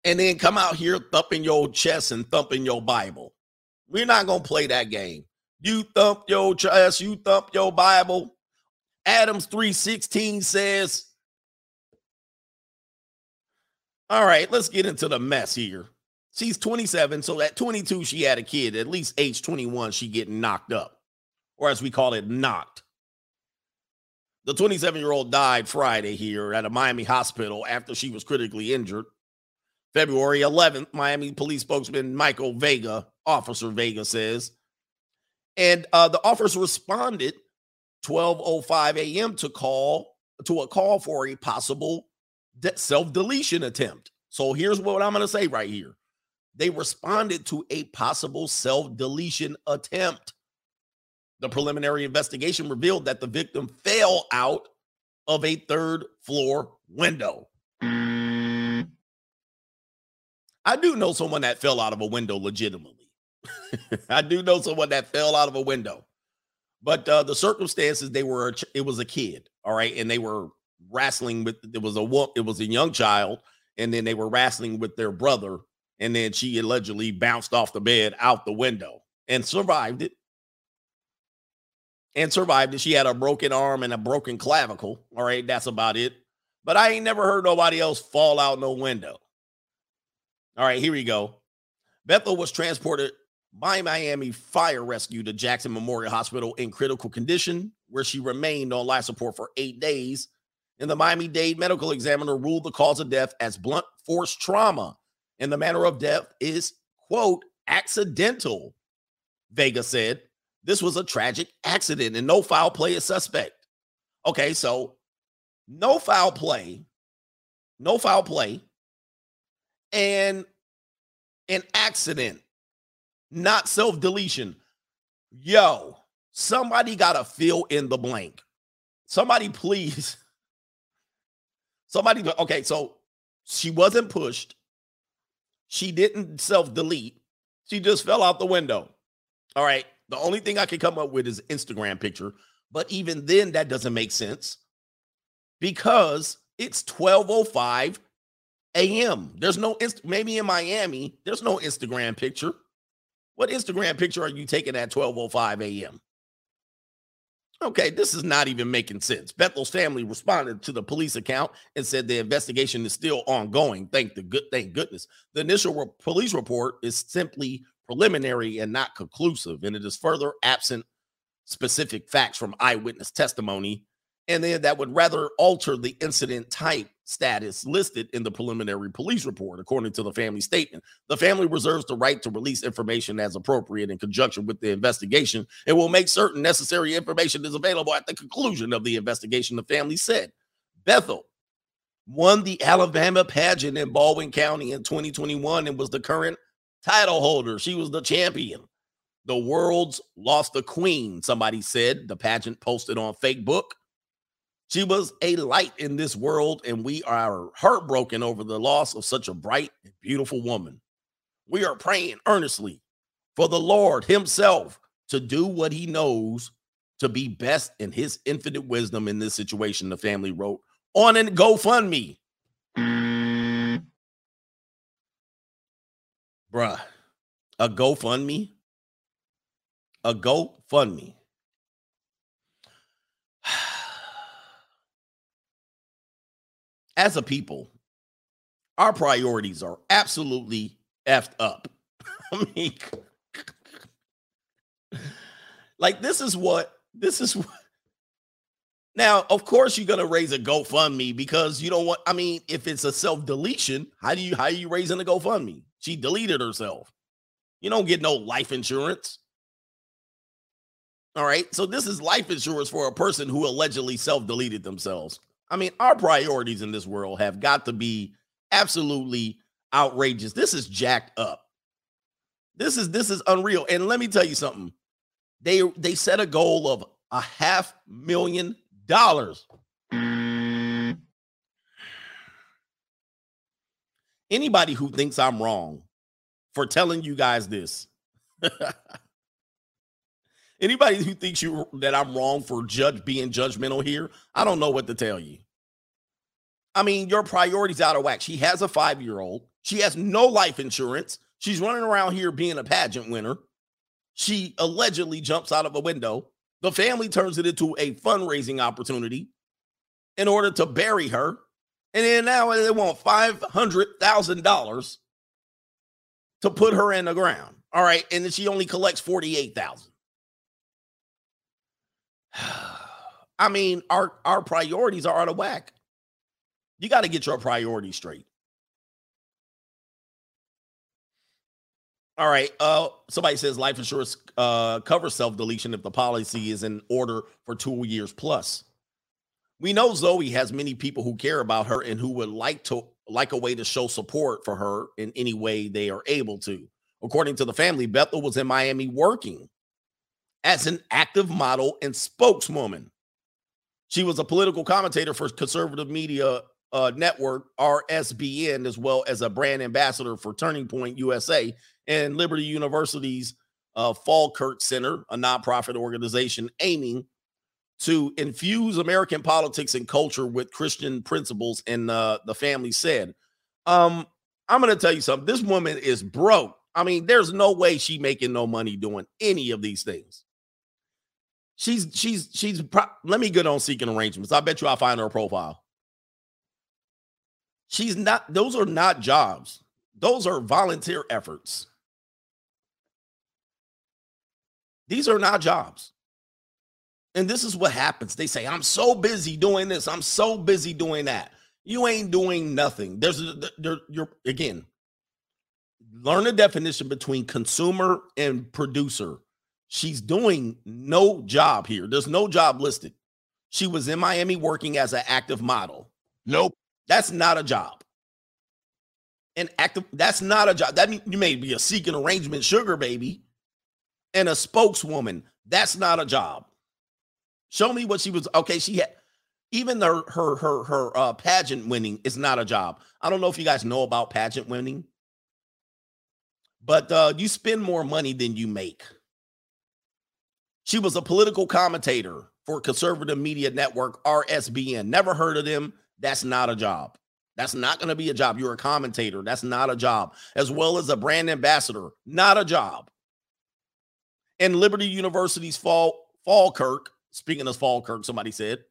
and then come out here thumping your chest and thumping your Bible. We're not going to play that game. You thump your chest, you thump your Bible. Adams 3:16 says All right, let's get into the mess here. She's 27, so at 22 she had a kid. At least age 21 she getting knocked up. Or as we call it, knocked. The 27-year-old died Friday here at a Miami hospital after she was critically injured. February 11th, Miami police spokesman Michael Vega, Officer Vega says, and uh, the officer responded 12:05 a.m. to call to a call for a possible de- self-deletion attempt. So here's what I'm going to say right here. They responded to a possible self-deletion attempt. The preliminary investigation revealed that the victim fell out of a third floor window. I do know someone that fell out of a window legitimately. I do know someone that fell out of a window. But uh, the circumstances they were it was a kid, all right, and they were wrestling with it was a it was a young child and then they were wrestling with their brother and then she allegedly bounced off the bed out the window and survived it. And survived it. She had a broken arm and a broken clavicle. All right, that's about it. But I ain't never heard nobody else fall out no window. All right, here we go. Bethel was transported by Miami Fire Rescue to Jackson Memorial Hospital in critical condition, where she remained on life support for eight days. And the Miami Dade medical examiner ruled the cause of death as blunt force trauma. And the manner of death is, quote, accidental, Vega said. This was a tragic accident and no foul play is suspect. Okay, so no foul play, no foul play, and an accident, not self deletion. Yo, somebody got to fill in the blank. Somebody, please. Somebody, okay, so she wasn't pushed. She didn't self delete. She just fell out the window. All right. The only thing I can come up with is Instagram picture. But even then, that doesn't make sense because it's 1205 a.m. There's no inst- maybe in Miami, there's no Instagram picture. What Instagram picture are you taking at 12:05 a.m.? Okay, this is not even making sense. Bethel's family responded to the police account and said the investigation is still ongoing. Thank the good thank goodness. The initial re- police report is simply preliminary and not conclusive, and it is further absent specific facts from eyewitness testimony and then that would rather alter the incident type status listed in the preliminary police report, according to the family statement. The family reserves the right to release information as appropriate in conjunction with the investigation and will make certain necessary information is available at the conclusion of the investigation, the family said. Bethel won the Alabama pageant in Baldwin County in 2021 and was the current title holder. She was the champion. The world's lost the queen, somebody said. The pageant posted on Facebook. She was a light in this world, and we are heartbroken over the loss of such a bright and beautiful woman. We are praying earnestly for the Lord Himself to do what He knows to be best in His infinite wisdom in this situation, the family wrote on an GoFundMe. Bruh, a GoFundMe? A GoFundMe. As a people, our priorities are absolutely effed up. I mean, like this is what this is what now, of course, you're gonna raise a GoFundMe because you don't want. I mean, if it's a self deletion, how do you how are you raising a GoFundMe? She deleted herself. You don't get no life insurance. All right, so this is life insurance for a person who allegedly self deleted themselves. I mean, our priorities in this world have got to be absolutely outrageous. This is jacked up. This is this is unreal. And let me tell you something. They they set a goal of a half million dollars. Anybody who thinks I'm wrong for telling you guys this, anybody who thinks you that I'm wrong for judge being judgmental here, I don't know what to tell you. I mean, your priorities out of whack. She has a five year old. She has no life insurance. She's running around here being a pageant winner. She allegedly jumps out of a window. The family turns it into a fundraising opportunity in order to bury her. And then now they want $500,000 to put her in the ground. All right. And then she only collects 48,000. I mean, our, our priorities are out of whack. You got to get your priorities straight. All right. Uh, somebody says life insurance uh, covers self deletion if the policy is in order for two years plus. We know Zoe has many people who care about her and who would like to like a way to show support for her in any way they are able to. According to the family, Bethel was in Miami working as an active model and spokeswoman. She was a political commentator for conservative media uh, network RSBN, as well as a brand ambassador for Turning Point USA and Liberty University's uh, Falkirk Center, a nonprofit organization aiming to infuse American politics and culture with Christian principles. And uh, the family said, um, I'm going to tell you something. This woman is broke. I mean, there's no way she making no money doing any of these things. She's she's she's. Pro- Let me get on seeking arrangements. I bet you I'll find her profile. She's not. Those are not jobs. Those are volunteer efforts. These are not jobs. And this is what happens. They say, I'm so busy doing this. I'm so busy doing that. You ain't doing nothing. There's, there, you're, again, learn the definition between consumer and producer. She's doing no job here. There's no job listed. She was in Miami working as an active model. Nope. That's not a job. An active, that's not a job. That means you may be a seeking arrangement sugar baby and a spokeswoman. That's not a job. Show me what she was. Okay, she had even her her her her uh, pageant winning is not a job. I don't know if you guys know about pageant winning, but uh, you spend more money than you make. She was a political commentator for conservative media network RSBN. Never heard of them. That's not a job. That's not going to be a job. You're a commentator. That's not a job. As well as a brand ambassador. Not a job and Liberty University's Fall Falkirk, speaking of Falkirk, somebody said,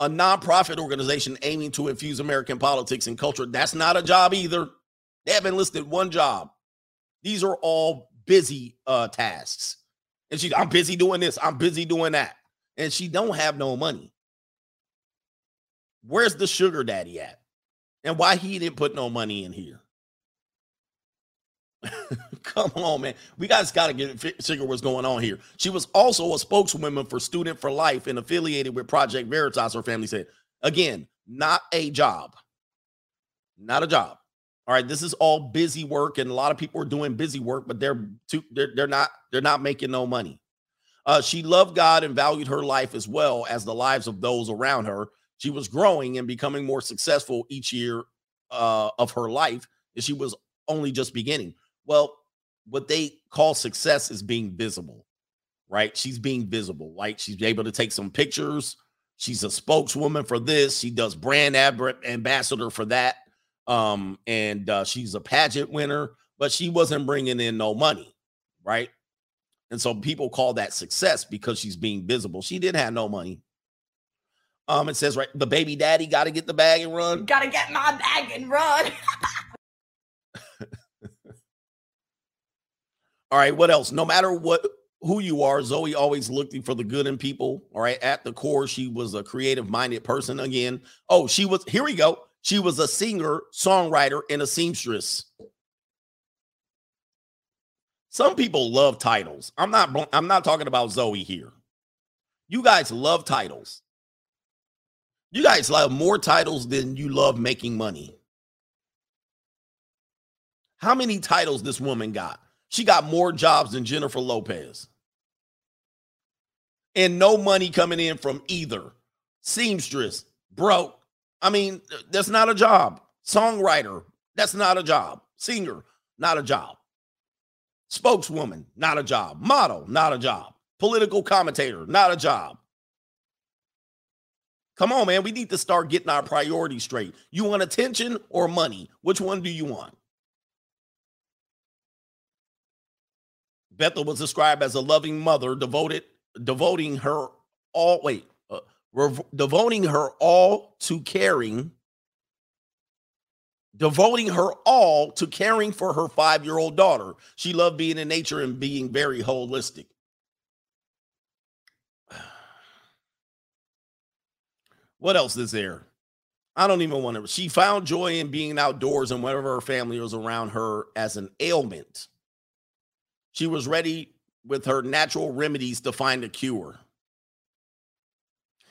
a nonprofit organization aiming to infuse American politics and culture. That's not a job either. They haven't listed one job. These are all busy uh tasks. And she, I'm busy doing this, I'm busy doing that. And she don't have no money. Where's the sugar daddy at? And why he didn't put no money in here? Come on, man. We guys got to get figure what's going on here. She was also a spokeswoman for Student for Life and affiliated with Project Veritas. Her family said, again, not a job, not a job. All right, this is all busy work, and a lot of people are doing busy work, but they're too, they're, they're not they're not making no money. Uh, she loved God and valued her life as well as the lives of those around her. She was growing and becoming more successful each year uh, of her life, and she was only just beginning. Well, what they call success is being visible, right? She's being visible. Like she's able to take some pictures. She's a spokeswoman for this. She does brand ambassador for that. Um, and uh, she's a pageant winner, but she wasn't bringing in no money, right? And so people call that success because she's being visible. She did have no money. Um, it says right, the baby daddy got to get the bag and run. Gotta get my bag and run. All right, what else? No matter what who you are, Zoe always looking for the good in people. All right, at the core, she was a creative minded person again. Oh, she was here we go. She was a singer, songwriter, and a seamstress. Some people love titles. I'm not I'm not talking about Zoe here. You guys love titles. You guys love more titles than you love making money. How many titles this woman got? She got more jobs than Jennifer Lopez. And no money coming in from either. Seamstress, broke. I mean, that's not a job. Songwriter, that's not a job. Singer, not a job. Spokeswoman, not a job. Model, not a job. Political commentator, not a job. Come on, man. We need to start getting our priorities straight. You want attention or money? Which one do you want? Bethel was described as a loving mother, devoted, devoting her all. Wait, rev- devoting her all to caring, devoting her all to caring for her five-year-old daughter. She loved being in nature and being very holistic. What else is there? I don't even want to. She found joy in being outdoors and whenever her family was around her as an ailment. She was ready with her natural remedies to find a cure.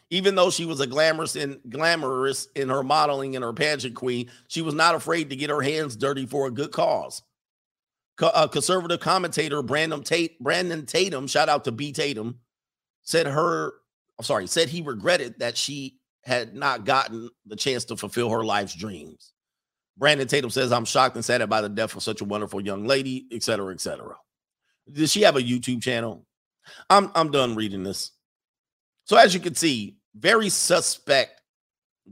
Even though she was a glamorous and glamorous in her modeling and her pageant queen, she was not afraid to get her hands dirty for a good cause. Co- uh, conservative commentator Brandon Tate, Brandon Tatum, shout out to B Tatum, said her, I'm sorry, said he regretted that she had not gotten the chance to fulfill her life's dreams. Brandon Tatum says, I'm shocked and saddened by the death of such a wonderful young lady, et cetera, et cetera. Does she have a YouTube channel? I'm I'm done reading this. So as you can see, very suspect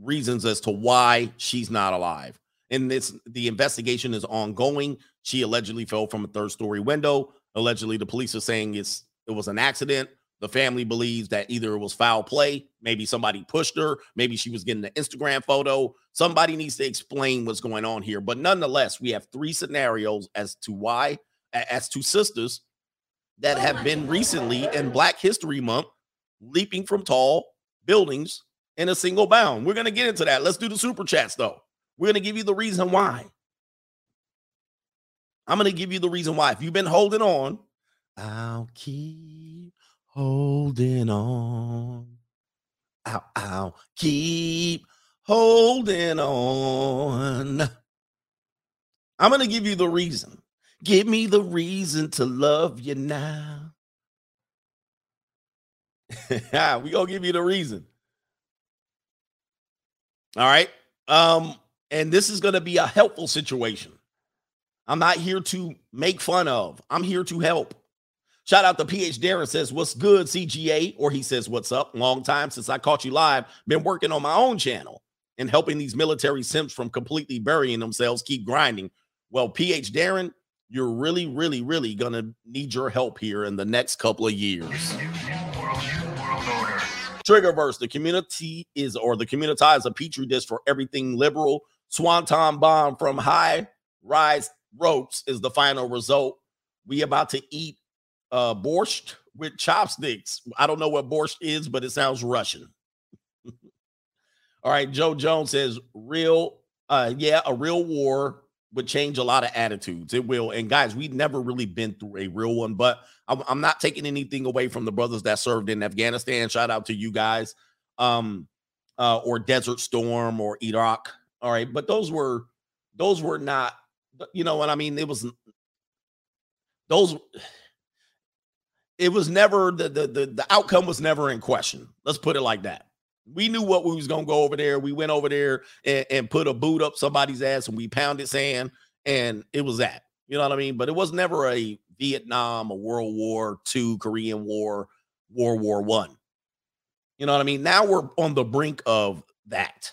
reasons as to why she's not alive. And this the investigation is ongoing. She allegedly fell from a third story window. Allegedly, the police are saying it's it was an accident. The family believes that either it was foul play, maybe somebody pushed her, maybe she was getting an Instagram photo. Somebody needs to explain what's going on here. But nonetheless, we have three scenarios as to why as two sisters that have been recently in Black History Month leaping from tall buildings in a single bound. We're going to get into that. Let's do the super chats though. We're going to give you the reason why. I'm going to give you the reason why. If you've been holding on, I'll keep holding on. I'll, I'll keep holding on. I'm going to give you the reason. Give me the reason to love you now. we gonna give you the reason. All right. Um, and this is gonna be a helpful situation. I'm not here to make fun of, I'm here to help. Shout out to PH Darren says, What's good, CGA? Or he says, What's up? Long time since I caught you live. Been working on my own channel and helping these military simps from completely burying themselves keep grinding. Well, PH Darren, you're really, really, really going to need your help here in the next couple of years. Triggerverse, the community is, or the community is a petri dish for everything liberal. Swanton bomb from high rise ropes is the final result. We about to eat uh borscht with chopsticks. I don't know what borscht is, but it sounds Russian. All right, Joe Jones says real uh yeah, a real war would change a lot of attitudes. It will. And guys, we've never really been through a real one, but I'm, I'm not taking anything away from the brothers that served in Afghanistan. Shout out to you guys. Um uh or Desert Storm or Iraq. All right, but those were those were not you know what I mean? It was those it was never the the the, the outcome was never in question. Let's put it like that. We knew what we was gonna go over there. We went over there and, and put a boot up somebody's ass and we pounded sand, and it was that. You know what I mean? But it was never a Vietnam, a World War II, Korean War, World War One. You know what I mean? Now we're on the brink of that.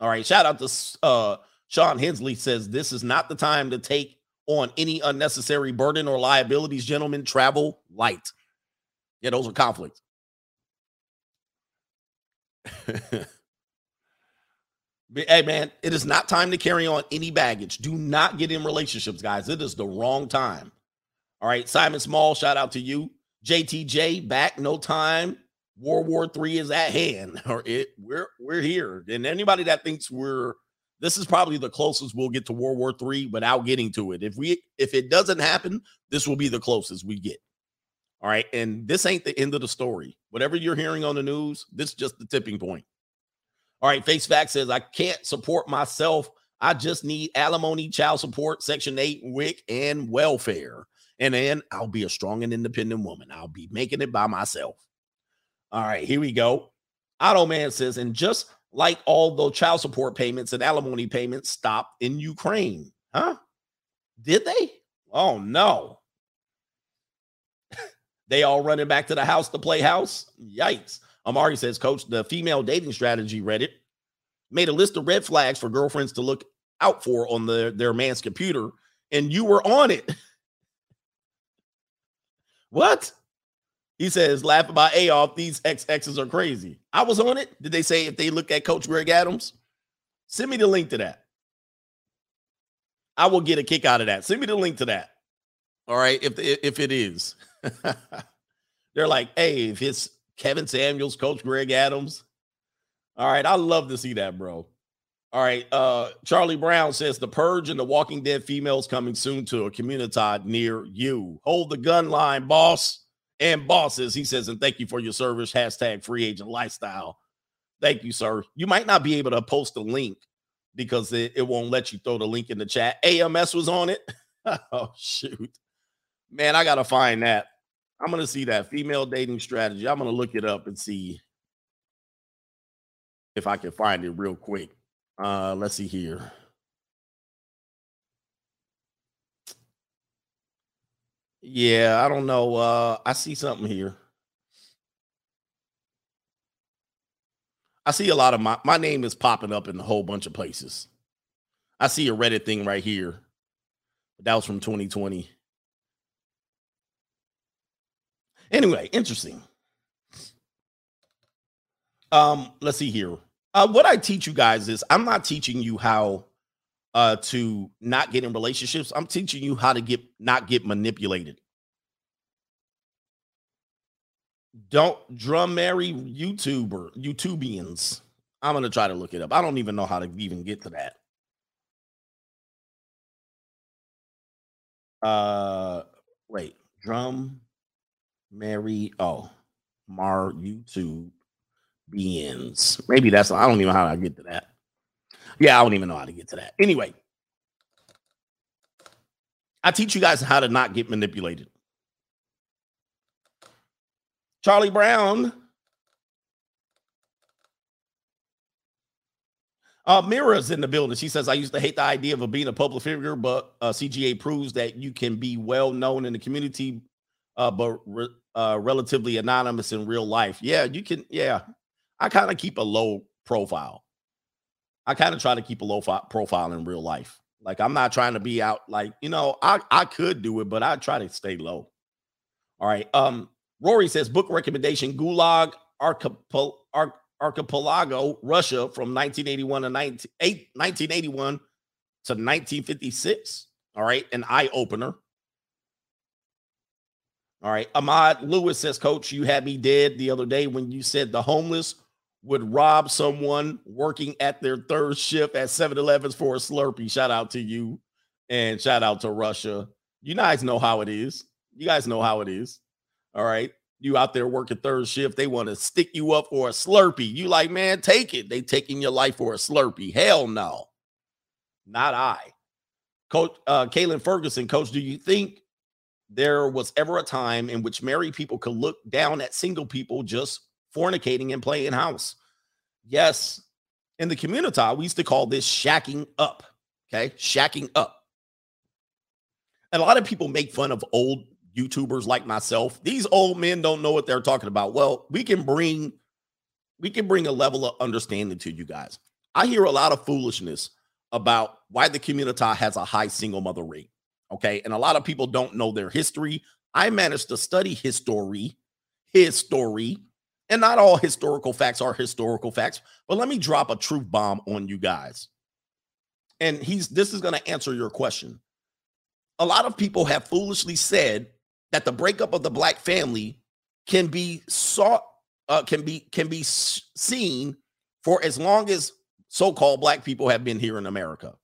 All right. Shout out to uh Sean Hensley says this is not the time to take on any unnecessary burden or liabilities, gentlemen. Travel light. Yeah, those are conflicts. hey man, it is not time to carry on any baggage. Do not get in relationships, guys. It is the wrong time. All right, Simon Small, shout out to you. JTJ back, no time. World War Three is at hand, or it we're we're here. And anybody that thinks we're this is probably the closest we'll get to World War Three without getting to it. If we if it doesn't happen, this will be the closest we get. All right. And this ain't the end of the story. Whatever you're hearing on the news, this is just the tipping point. All right. Face Fact says, I can't support myself. I just need alimony, child support, Section 8, WIC, and welfare. And then I'll be a strong and independent woman. I'll be making it by myself. All right. Here we go. Otto Man says, and just like all the child support payments and alimony payments stopped in Ukraine. Huh? Did they? Oh, no. They all running back to the house to play house. Yikes. Amari says, Coach, the female dating strategy Reddit made a list of red flags for girlfriends to look out for on the, their man's computer, and you were on it. what? He says, laugh about off. These XXs are crazy. I was on it. Did they say if they look at Coach Greg Adams? Send me the link to that. I will get a kick out of that. Send me the link to that. All right. If if it is. They're like, hey, if it's Kevin Samuels, Coach Greg Adams. All right, I love to see that, bro. All right, uh, Charlie Brown says the Purge and the Walking Dead females coming soon to a community near you. Hold the gun line, boss and bosses. He says, and thank you for your service. Hashtag free agent lifestyle. Thank you, sir. You might not be able to post a link because it, it won't let you throw the link in the chat. AMS was on it. oh shoot. Man, I gotta find that. I'm gonna see that female dating strategy. I'm gonna look it up and see if I can find it real quick. Uh, let's see here. Yeah, I don't know. Uh, I see something here. I see a lot of my my name is popping up in a whole bunch of places. I see a Reddit thing right here. That was from 2020. Anyway, interesting. Um, let's see here. Uh, what I teach you guys is I'm not teaching you how uh to not get in relationships. I'm teaching you how to get not get manipulated. Don't drum marry YouTuber, YouTubians. I'm gonna try to look it up. I don't even know how to even get to that. Uh wait, drum Mary, oh, Mar YouTube beings. Maybe that's I don't even know how I get to that. Yeah, I don't even know how to get to that. Anyway, I teach you guys how to not get manipulated. Charlie Brown. Uh, Mira's in the building. She says, I used to hate the idea of being a public figure, but uh, CGA proves that you can be well known in the community, uh, but re- uh, relatively anonymous in real life. Yeah, you can. Yeah, I kind of keep a low profile. I kind of try to keep a low fi- profile in real life. Like I'm not trying to be out. Like you know, I I could do it, but I try to stay low. All right. Um, Rory says book recommendation: Gulag Archipel- Arch- Archipelago, Russia, from 1981 to 19, 1981 to 1956. All right, an eye opener. All right. Ahmad Lewis says, Coach, you had me dead the other day when you said the homeless would rob someone working at their third shift at 7-Elevens for a Slurpee. Shout out to you and shout out to Russia. You guys know how it is. You guys know how it is. All right. You out there working third shift, they want to stick you up for a Slurpee. You like, man, take it. They taking your life for a Slurpee. Hell no. Not I. Coach uh Kaylin Ferguson, coach, do you think there was ever a time in which married people could look down at single people just fornicating and playing house? Yes. In the community, we used to call this shacking up. Okay. Shacking up. And a lot of people make fun of old YouTubers like myself. These old men don't know what they're talking about. Well, we can bring we can bring a level of understanding to you guys. I hear a lot of foolishness about why the community has a high single mother rate. Okay. And a lot of people don't know their history. I managed to study history, history, and not all historical facts are historical facts. But let me drop a truth bomb on you guys. And he's this is going to answer your question. A lot of people have foolishly said that the breakup of the black family can be sought uh, can be can be seen for as long as so-called black people have been here in America.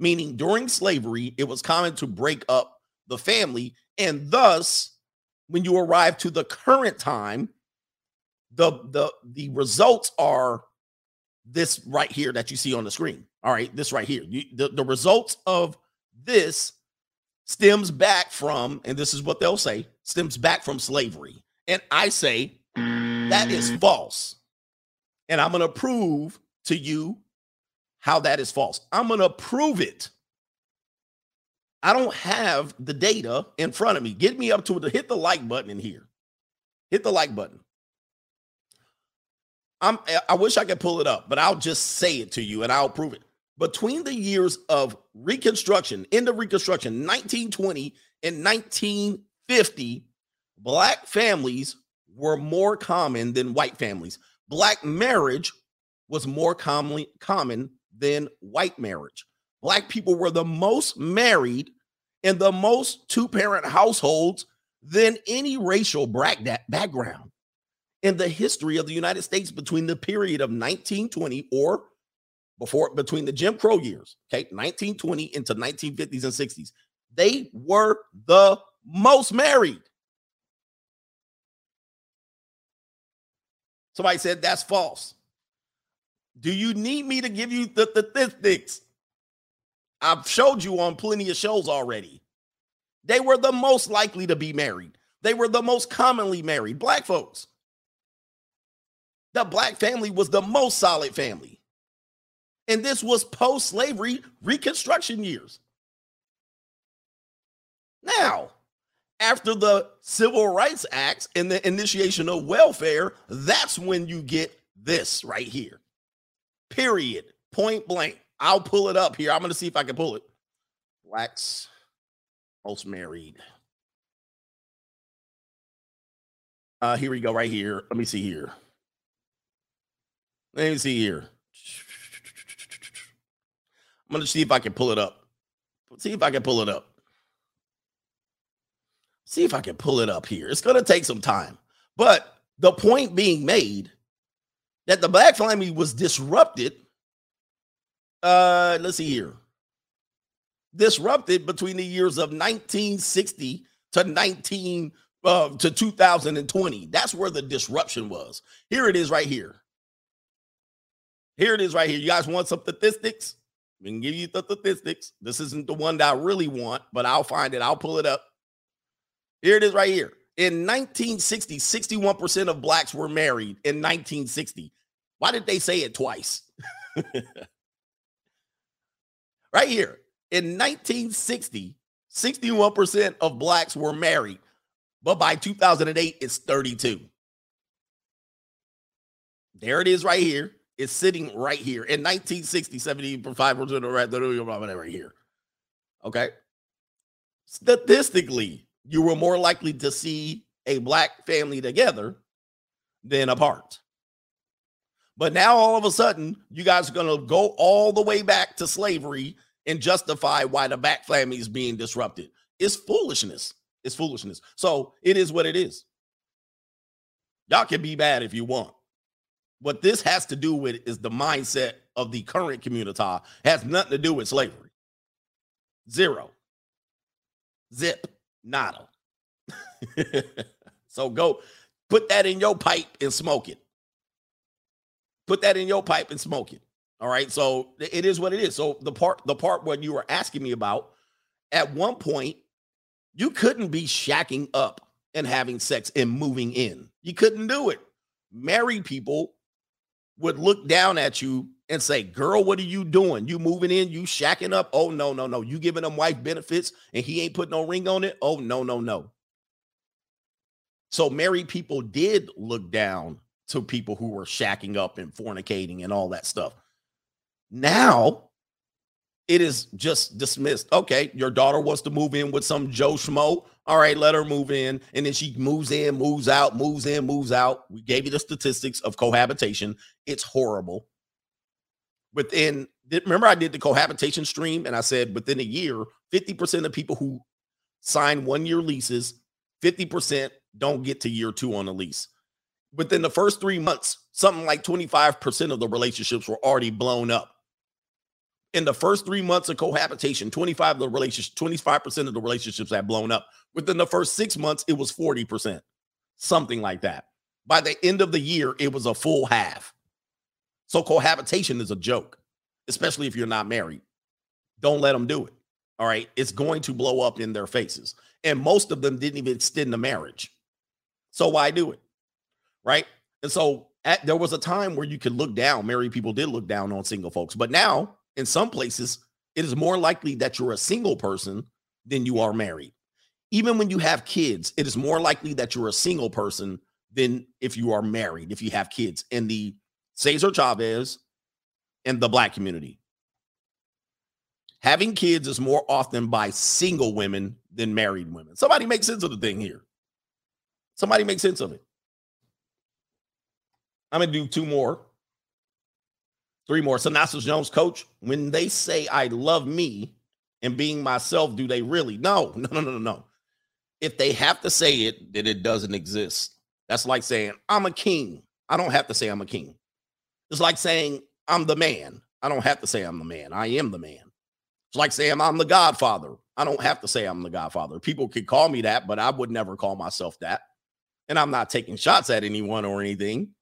Meaning during slavery, it was common to break up the family and thus when you arrive to the current time the the the results are this right here that you see on the screen. All right, this right here. You, the, the results of this stems back from, and this is what they'll say, stems back from slavery. And I say that is mm. false. And I'm going to prove to you how that is false. I'm going to prove it. I don't have the data in front of me. Get me up to it. Hit the like button in here. Hit the like button. I'm eh, I wish I could pull it up, but I'll just say it to you and I'll prove it between the years of Reconstruction, end of Reconstruction, 1920 and 1950, black families were more common than white families. Black marriage was more commonly common than white marriage. Black people were the most married in the most two-parent households than any racial background in the history of the United States between the period of 1920 or before between the Jim Crow years, okay, 1920 into 1950s and 60s, they were the most married. Somebody said that's false. Do you need me to give you the statistics? I've showed you on plenty of shows already. They were the most likely to be married. They were the most commonly married black folks. The black family was the most solid family. And this was post slavery Reconstruction years. Now, after the Civil Rights Acts and the initiation of welfare, that's when you get this right here. Period. Point blank. I'll pull it up here. I'm going to see if I can pull it. Blacks most married. Uh, here we go, right here. Let me see here. Let me see here. I'm to see if I can pull it up. See if I can pull it up. See if I can pull it up here. It's to take some time. But the point being made that the black family was disrupted. Uh, let's see here. Disrupted between the years of 1960 to 19 uh, to 2020. That's where the disruption was. Here it is right here. Here it is right here. You guys want some statistics? We can give you the statistics. This isn't the one that I really want, but I'll find it. I'll pull it up. Here it is right here. In 1960, 61% of blacks were married in 1960. Why did they say it twice? right here. In 1960, 61% of blacks were married, but by 2008, it's 32. There it is right here. It's sitting right here in 1960, 75% of right, right here. Okay. Statistically, you were more likely to see a black family together than apart. But now all of a sudden, you guys are going to go all the way back to slavery and justify why the black family is being disrupted. It's foolishness. It's foolishness. So it is what it is. Y'all can be bad if you want. What this has to do with is the mindset of the current community. Has nothing to do with slavery. Zero. Zip. Nada. so go put that in your pipe and smoke it. Put that in your pipe and smoke it. All right. So it is what it is. So the part, the part what you were asking me about, at one point, you couldn't be shacking up and having sex and moving in. You couldn't do it. Married people would look down at you and say, Girl, what are you doing? You moving in, you shacking up? Oh, no, no, no. You giving them wife benefits and he ain't put no ring on it? Oh, no, no, no. So married people did look down to people who were shacking up and fornicating and all that stuff. Now it is just dismissed. Okay, your daughter wants to move in with some Joe Schmo. All right, let her move in. And then she moves in, moves out, moves in, moves out. We gave you the statistics of cohabitation. It's horrible. Within, remember, I did the cohabitation stream and I said within a year, 50% of people who sign one year leases, 50% don't get to year two on a lease. Within the first three months, something like 25% of the relationships were already blown up in the first three months of cohabitation, 25 of the relationship, 25% of the relationships had blown up. Within the first six months, it was 40%, something like that. By the end of the year, it was a full half. So cohabitation is a joke, especially if you're not married. Don't let them do it. All right. It's going to blow up in their faces. And most of them didn't even extend the marriage. So why do it? Right. And so at, there was a time where you could look down. Married people did look down on single folks, but now in some places, it is more likely that you're a single person than you are married. Even when you have kids, it is more likely that you're a single person than if you are married, if you have kids in the Cesar Chavez and the black community. Having kids is more often by single women than married women. Somebody make sense of the thing here. Somebody make sense of it. I'm going to do two more. Three more. Synopsis Jones, coach, when they say I love me and being myself, do they really? No, no, no, no, no. If they have to say it, then it doesn't exist. That's like saying, I'm a king. I don't have to say I'm a king. It's like saying, I'm the man. I don't have to say I'm the man. I am the man. It's like saying I'm the godfather. I don't have to say I'm the godfather. People could call me that, but I would never call myself that. And I'm not taking shots at anyone or anything,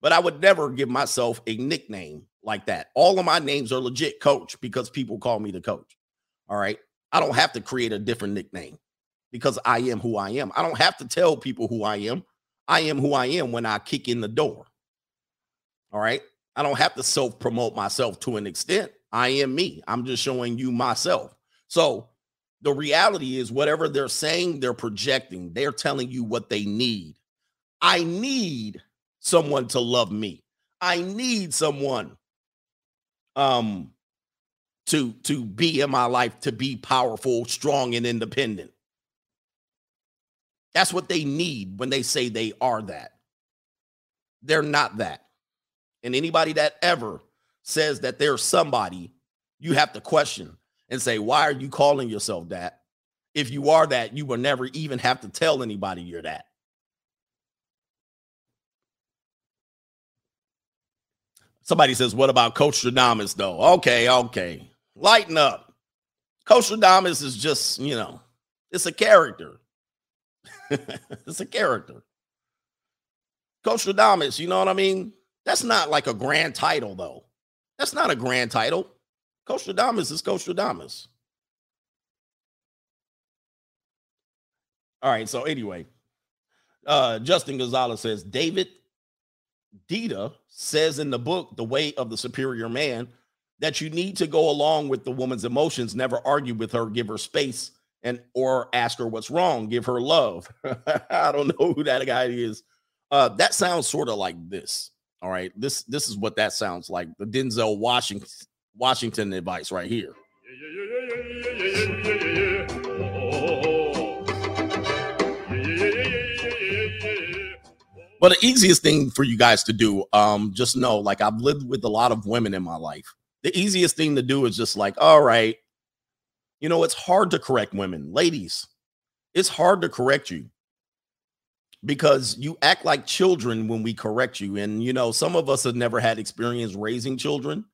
but I would never give myself a nickname like that. All of my names are legit coach because people call me the coach. All right. I don't have to create a different nickname because I am who I am. I don't have to tell people who I am. I am who I am when I kick in the door. All right. I don't have to self promote myself to an extent. I am me. I'm just showing you myself. So the reality is, whatever they're saying, they're projecting, they're telling you what they need. I need someone to love me. I need someone um to to be in my life to be powerful, strong and independent. That's what they need when they say they are that. They're not that. And anybody that ever says that they're somebody, you have to question and say, why are you calling yourself that? If you are that, you will never even have to tell anybody you're that. Somebody says, What about Coach Stradamus, though? Okay, okay. Lighten up. Coach Stradamus is just, you know, it's a character. it's a character. Coach Stradamus, you know what I mean? That's not like a grand title, though. That's not a grand title. Coach Stradamus is Coach Stradamus. All right. So anyway, uh, Justin Gonzalez says David Deida says in the book, The Way of the Superior Man, that you need to go along with the woman's emotions, never argue with her, give her space, and or ask her what's wrong, give her love. I don't know who that guy is. Uh, that sounds sort of like this. All right. This this is what that sounds like. The Denzel Washington Washington advice right here. But the easiest thing for you guys to do, um, just know, like I've lived with a lot of women in my life. The easiest thing to do is just like, all right, you know, it's hard to correct women, ladies. It's hard to correct you. because you act like children when we correct you. And, you know, some of us have never had experience raising children.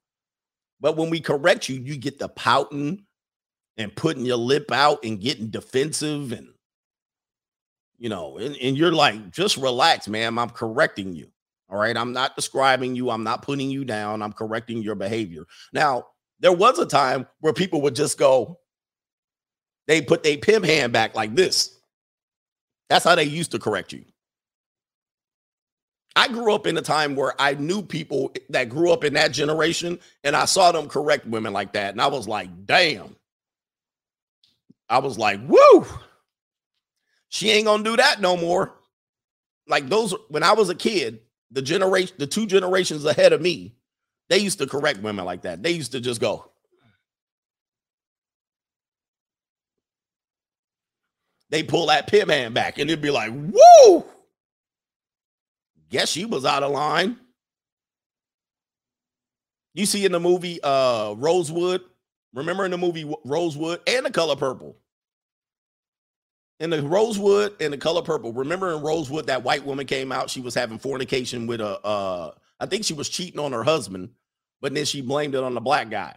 But when we correct you, you get the pouting and putting your lip out and getting defensive and, you know, and, and you're like, just relax, ma'am. I'm correcting you. All right. I'm not describing you. I'm not putting you down. I'm correcting your behavior. Now, there was a time where people would just go, they put their pimp hand back like this. That's how they used to correct you. I grew up in a time where I knew people that grew up in that generation and I saw them correct women like that. And I was like, damn. I was like, woo, she ain't gonna do that no more. Like those, when I was a kid, the generation, the two generations ahead of me, they used to correct women like that. They used to just go, they pull that pit man back and it'd be like, woo! Guess she was out of line. You see in the movie uh Rosewood, remember in the movie Rosewood and the color purple. In the Rosewood and the color purple, remember in Rosewood that white woman came out, she was having fornication with a uh I think she was cheating on her husband, but then she blamed it on the black guy.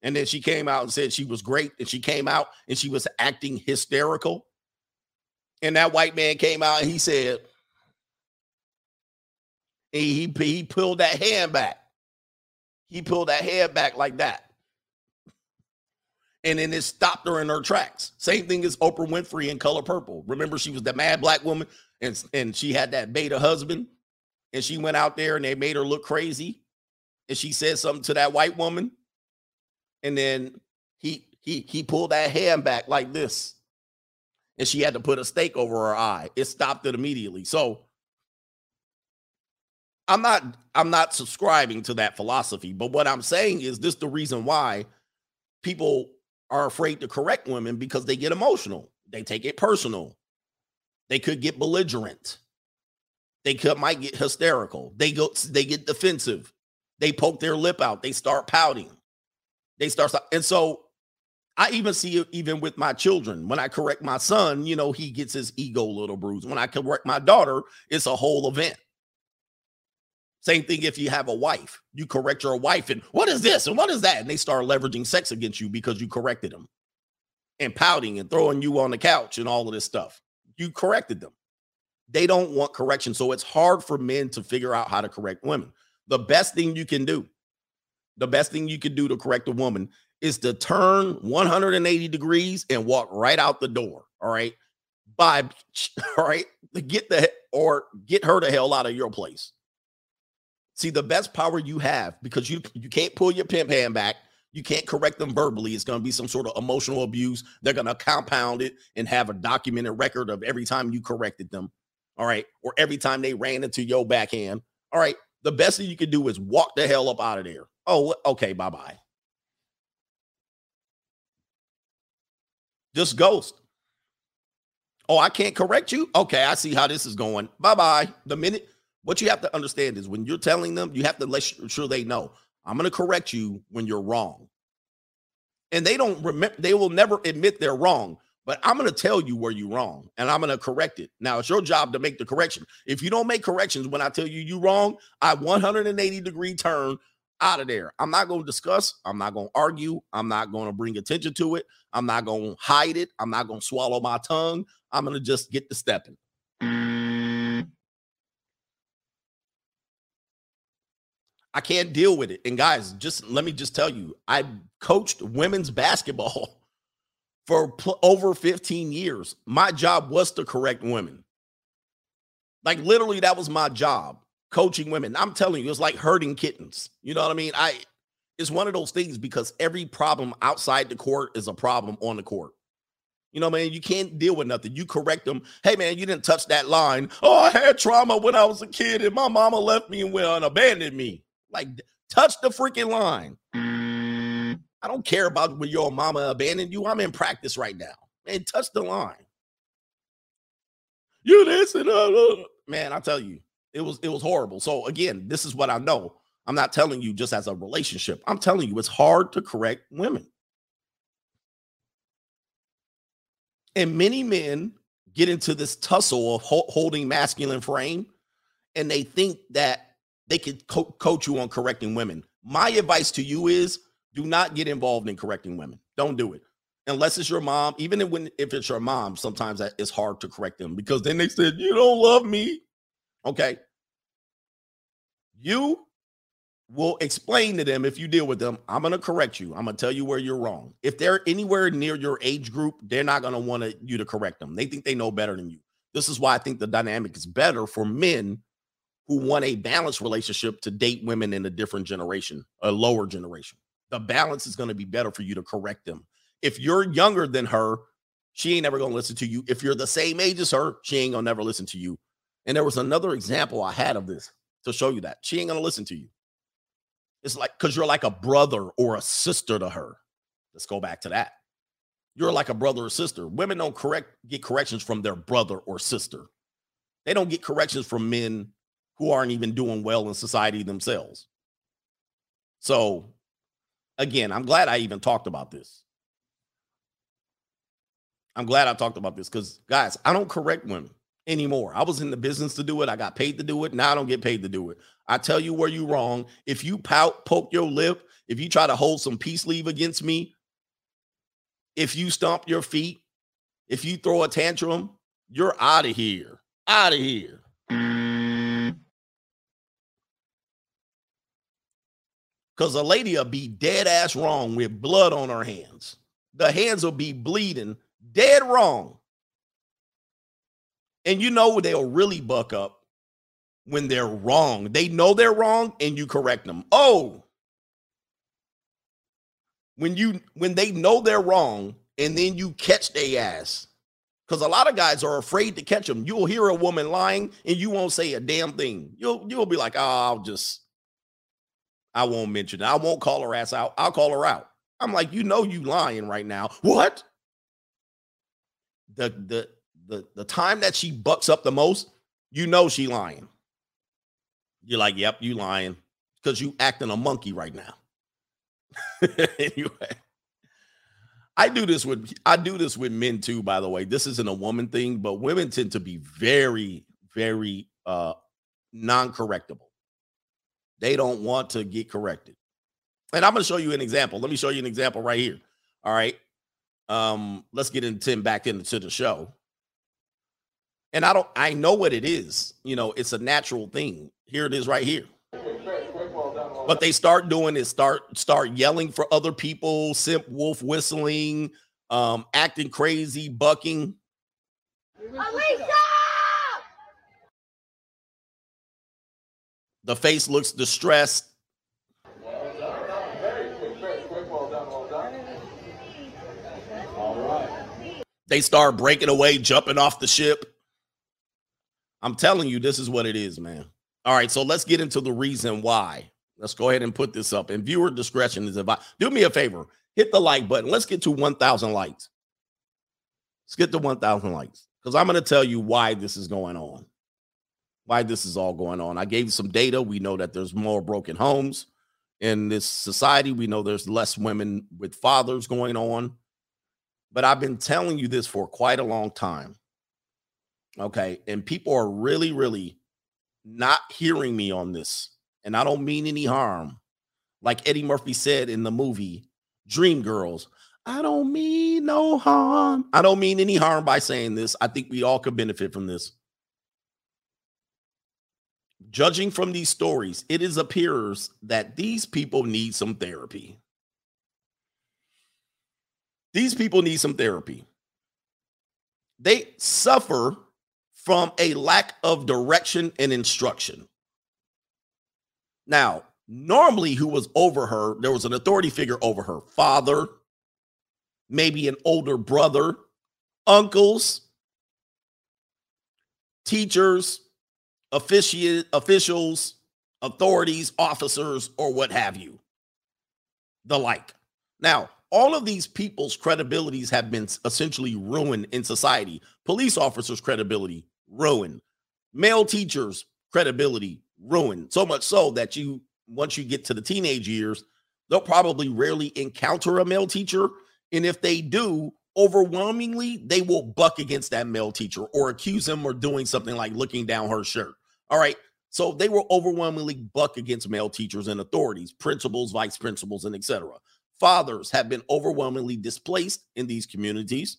And then she came out and said she was great. And she came out and she was acting hysterical. And that white man came out and he said, he, he, he pulled that hand back. He pulled that hand back like that. And then it stopped her in her tracks. Same thing as Oprah Winfrey in Color Purple. Remember, she was the mad black woman and, and she had that beta husband. And she went out there and they made her look crazy. And she said something to that white woman. And then he he he pulled that hand back like this. And she had to put a stake over her eye. It stopped it immediately. So I'm not I'm not subscribing to that philosophy, but what I'm saying is this the reason why people are afraid to correct women because they get emotional. They take it personal. They could get belligerent. They could might get hysterical. They go they get defensive. They poke their lip out. They start pouting. They start and so I even see it even with my children. When I correct my son, you know, he gets his ego a little bruised. When I correct my daughter, it's a whole event. Same thing if you have a wife. You correct your wife, and what is this and what is that? And they start leveraging sex against you because you corrected them and pouting and throwing you on the couch and all of this stuff. You corrected them. They don't want correction. So it's hard for men to figure out how to correct women. The best thing you can do, the best thing you can do to correct a woman is to turn 180 degrees and walk right out the door. All right. By all right, get the or get her the hell out of your place. See, the best power you have because you you can't pull your pimp hand back. You can't correct them verbally. It's going to be some sort of emotional abuse. They're going to compound it and have a documented record of every time you corrected them. All right. Or every time they ran into your backhand. All right. The best thing you can do is walk the hell up out of there. Oh, okay. Bye bye. Just ghost. Oh, I can't correct you? Okay. I see how this is going. Bye bye. The minute what you have to understand is when you're telling them, you have to let sure they know I'm going to correct you when you're wrong. And they don't remember, they will never admit they're wrong, but I'm going to tell you where you're wrong and I'm going to correct it. Now, it's your job to make the correction. If you don't make corrections when I tell you you're wrong, I 180 degree turn out of there. I'm not going to discuss. I'm not going to argue. I'm not going to bring attention to it. I'm not going to hide it. I'm not going to swallow my tongue. I'm going to just get to stepping. I can't deal with it. And guys, just let me just tell you, I coached women's basketball for pl- over 15 years. My job was to correct women. Like literally that was my job, coaching women. I'm telling you, it's like herding kittens. You know what I mean? I it's one of those things because every problem outside the court is a problem on the court. You know, man, you can't deal with nothing. You correct them. Hey, man, you didn't touch that line. Oh, I had trauma when I was a kid and my mama left me and went and abandoned me. Like, touch the freaking line. I don't care about when your mama abandoned you. I'm in practice right now. Man, touch the line. You this and uh, man, I tell you, it was it was horrible. So again, this is what I know. I'm not telling you just as a relationship. I'm telling you it's hard to correct women. And many men get into this tussle of ho- holding masculine frame and they think that they could co- coach you on correcting women. My advice to you is do not get involved in correcting women. Don't do it. Unless it's your mom, even if, when if it's your mom, sometimes it's hard to correct them because then they said, You don't love me. Okay. You will explain to them if you deal with them, I'm to correct you. I'm to tell you where you're wrong. If they're anywhere near your age group, they're not to want you to correct them. They think they know better than you. This is why I think the dynamic is better for men who want a balanced relationship to date women in a different generation, a lower generation. The balance is going to be better for you to correct them. If you're younger than her, she ain't never going to listen to you. If you're the same age as her, she ain't going to never listen to you. And there was another example I had of this to show you that she ain't going to listen to you. It's like because you're like a brother or a sister to her. Let's go back to that. You're like a brother or sister. Women don't correct get corrections from their brother or sister. They don't get corrections from men who aren't even doing well in society themselves. So, again, I'm glad I even talked about this. I'm glad I talked about this because, guys, I don't correct women anymore. I was in the business to do it. I got paid to do it. Now I don't get paid to do it. I tell you where you wrong. If you pout, poke your lip, if you try to hold some peace leave against me, if you stomp your feet, if you throw a tantrum, you're out of here. Out of here. Because a lady will be dead ass wrong with blood on her hands. The hands will be bleeding dead wrong. And you know they'll really buck up when they're wrong. They know they're wrong and you correct them. Oh, when you when they know they're wrong and then you catch their ass. Because a lot of guys are afraid to catch them. You'll hear a woman lying and you won't say a damn thing. You'll you'll be like, oh, I'll just I won't mention it. I won't call her ass out. I'll call her out. I'm like, you know you lying right now. What? The the the the time that she bucks up the most, you know she lying. You're like, yep, you lying because you acting a monkey right now. anyway, I do this with I do this with men too. By the way, this isn't a woman thing, but women tend to be very, very uh non-correctable. They don't want to get corrected. And I'm going to show you an example. Let me show you an example right here. All right. Um, let's get into Tim back into the show. And I don't I know what it is. You know, it's a natural thing. Here it is right here. What they start doing is start start yelling for other people, simp wolf whistling, um, acting crazy, bucking. The face looks distressed. They start breaking away, jumping off the ship. I'm telling you, this is what it is, man. All right, so let's get into the reason why. Let's go ahead and put this up. And viewer discretion is advised. Do me a favor, hit the like button. Let's get to 1,000 likes. Let's get to 1,000 likes because I'm going to tell you why this is going on. Why this is all going on. I gave you some data. We know that there's more broken homes in this society. We know there's less women with fathers going on. But I've been telling you this for quite a long time. Okay. And people are really, really not hearing me on this. And I don't mean any harm. Like Eddie Murphy said in the movie Dreamgirls, I don't mean no harm. I don't mean any harm by saying this. I think we all could benefit from this. Judging from these stories, it is appears that these people need some therapy. These people need some therapy. They suffer from a lack of direction and instruction. Now, normally, who was over her, there was an authority figure over her father, maybe an older brother, uncles, teachers, offici- officials, authorities, officers, or what have you, the like. Now, all of these people's credibilities have been essentially ruined in society. Police officers' credibility ruined, male teachers' credibility ruined. So much so that you, once you get to the teenage years, they'll probably rarely encounter a male teacher. And if they do, overwhelmingly they will buck against that male teacher or accuse him of doing something like looking down her shirt. All right. So they will overwhelmingly buck against male teachers and authorities, principals, vice principals, and etc. Fathers have been overwhelmingly displaced in these communities,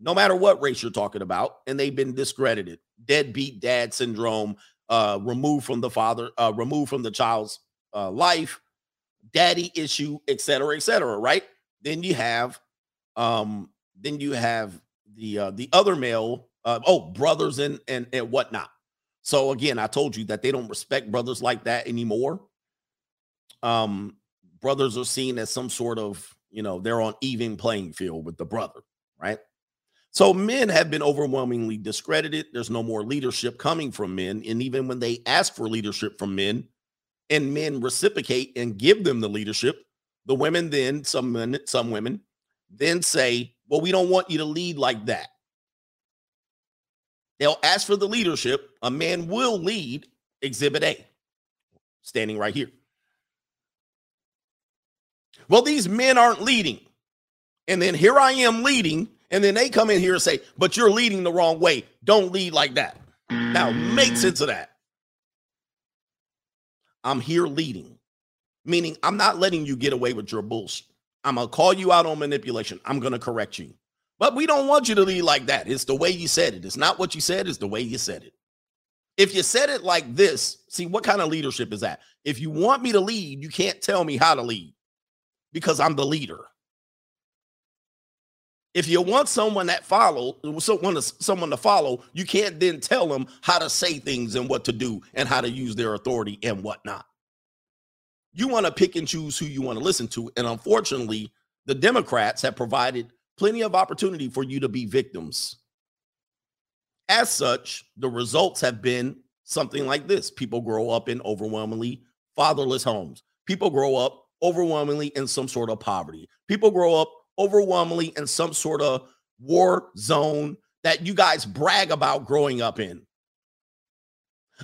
no matter what race you're talking about, and they've been discredited. Deadbeat dad syndrome, uh, removed from the father, uh, removed from the child's uh, life, daddy issue, etc., etc. right? Then you have, um, then you have the uh, the other male, uh, oh, brothers and and and whatnot. So again, I told you that they don't respect brothers like that anymore. Um, brothers are seen as some sort of, you know, they're on even playing field with the brother, right? So men have been overwhelmingly discredited. There's no more leadership coming from men. And even when they ask for leadership from men and men reciprocate and give them the leadership, the women then, some men, some women, then say, Well, we don't want you to lead like that. They'll ask for the leadership. A man will lead exhibit A, standing right here. Well, these men aren't leading. And then here I am leading. And then they come in here and say, but you're leading the wrong way. Don't lead like that. Now, make sense of that. I'm here leading, meaning I'm not letting you get away with your bullshit. I'm going to call you out on manipulation. I'm going to correct you. But we don't want you to lead like that. It's the way you said it. It's not what you said, it's the way you said it. If you said it like this, see what kind of leadership is that? If you want me to lead, you can't tell me how to lead because I'm the leader. If you want someone that follow, someone to, someone to follow, you can't then tell them how to say things and what to do and how to use their authority and whatnot. You want to pick and choose who you want to listen to, and unfortunately, the Democrats have provided plenty of opportunity for you to be victims. As such, the results have been something like this: people grow up in overwhelmingly fatherless homes. People grow up overwhelmingly in some sort of poverty. People grow up overwhelmingly in some sort of war zone that you guys brag about growing up in.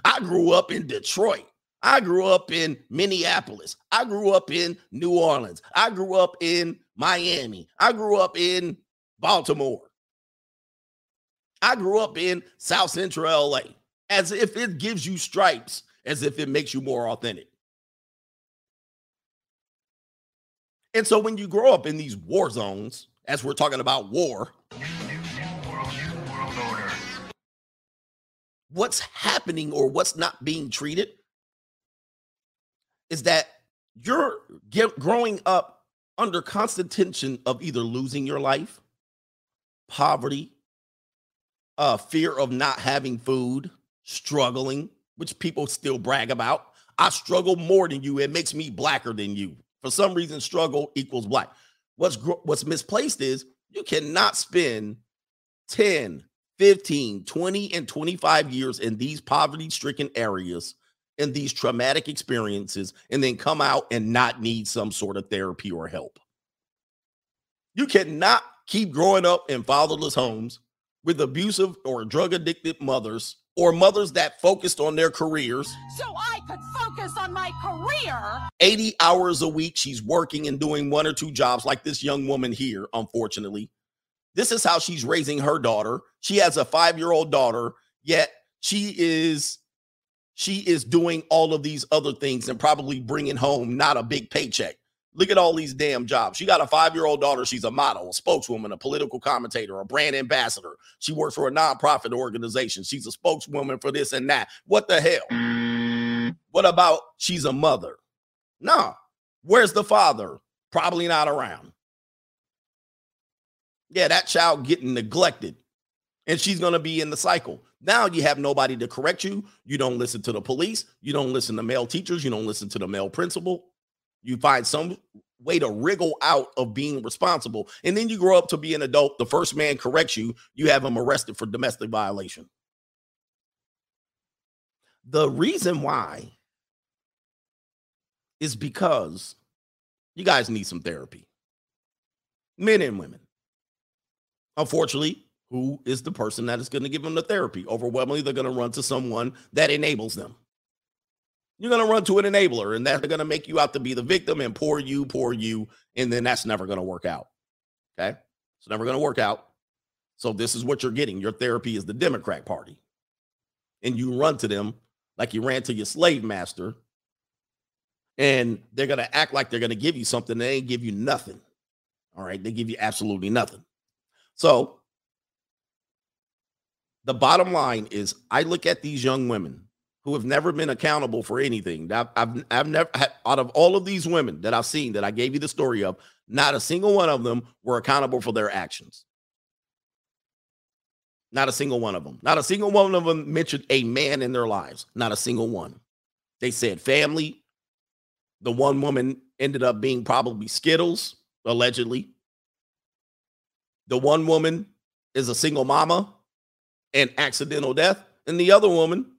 I grew up in Detroit. I grew up in Minneapolis. I grew up in New Orleans. I grew up in Miami. I grew up in Baltimore. I grew up in South Central LA. As if it gives you stripes, as if it makes you more authentic. And so when you grow up in these war zones, as we're talking about war, what's happening or what's not being treated is that you're get, growing up under constant tension of either losing your life, poverty, uh, fear of not having food, struggling, which people still brag about. I struggle more than you. It makes me blacker than you. For some reason, struggle equals black. What's what's misplaced is you cannot spend 10, 15, 20, and 25 years in these poverty-stricken areas in these traumatic experiences and then come out and not need some sort of therapy or help. You cannot keep growing up in fatherless homes with abusive or drug addicted mothers or mothers that focused on their careers. So I could focus on my career. 80 hours a week, she's working and doing one or two jobs, like this young woman here, unfortunately. This is how she's raising her daughter. She has a five year old daughter, yet she is she is doing all of these other things and probably bringing home not a big paycheck. Look at all these damn jobs. She got a five year old daughter. She's a model, a spokeswoman, a political commentator, a brand ambassador. She works for a nonprofit organization. She's a spokeswoman for this and that. What the hell? What about she's a mother? No. Where's the father? Probably not around. Yeah, that child getting neglected. And she's going to be in the cycle. Now you have nobody to correct you. You don't listen to the police. You don't listen to male teachers. You don't listen to the male principal. You find some way to wriggle out of being responsible. And then you grow up to be an adult. The first man corrects you, you have him arrested for domestic violation. The reason why is because you guys need some therapy, men and women. Unfortunately, who is the person that is going to give them the therapy? Overwhelmingly, they're going to run to someone that enables them. You're going to run to an enabler, and that's going to make you out to be the victim and poor you, poor you, and then that's never going to work out. Okay. It's never going to work out. So this is what you're getting. Your therapy is the Democrat Party. And you run to them like you ran to your slave master. And they're going to act like they're going to give you something. They ain't give you nothing. All right. They give you absolutely nothing. So the bottom line is I look at these young women who have never been accountable for anything. I've, I've, I've never, out of all of these women that I've seen that I gave you the story of, not a single one of them were accountable for their actions. Not a single one of them. Not a single one of them mentioned a man in their lives. Not a single one. They said family. The one woman ended up being probably Skittles, allegedly. The one woman is a single mama and accidental death. And the other woman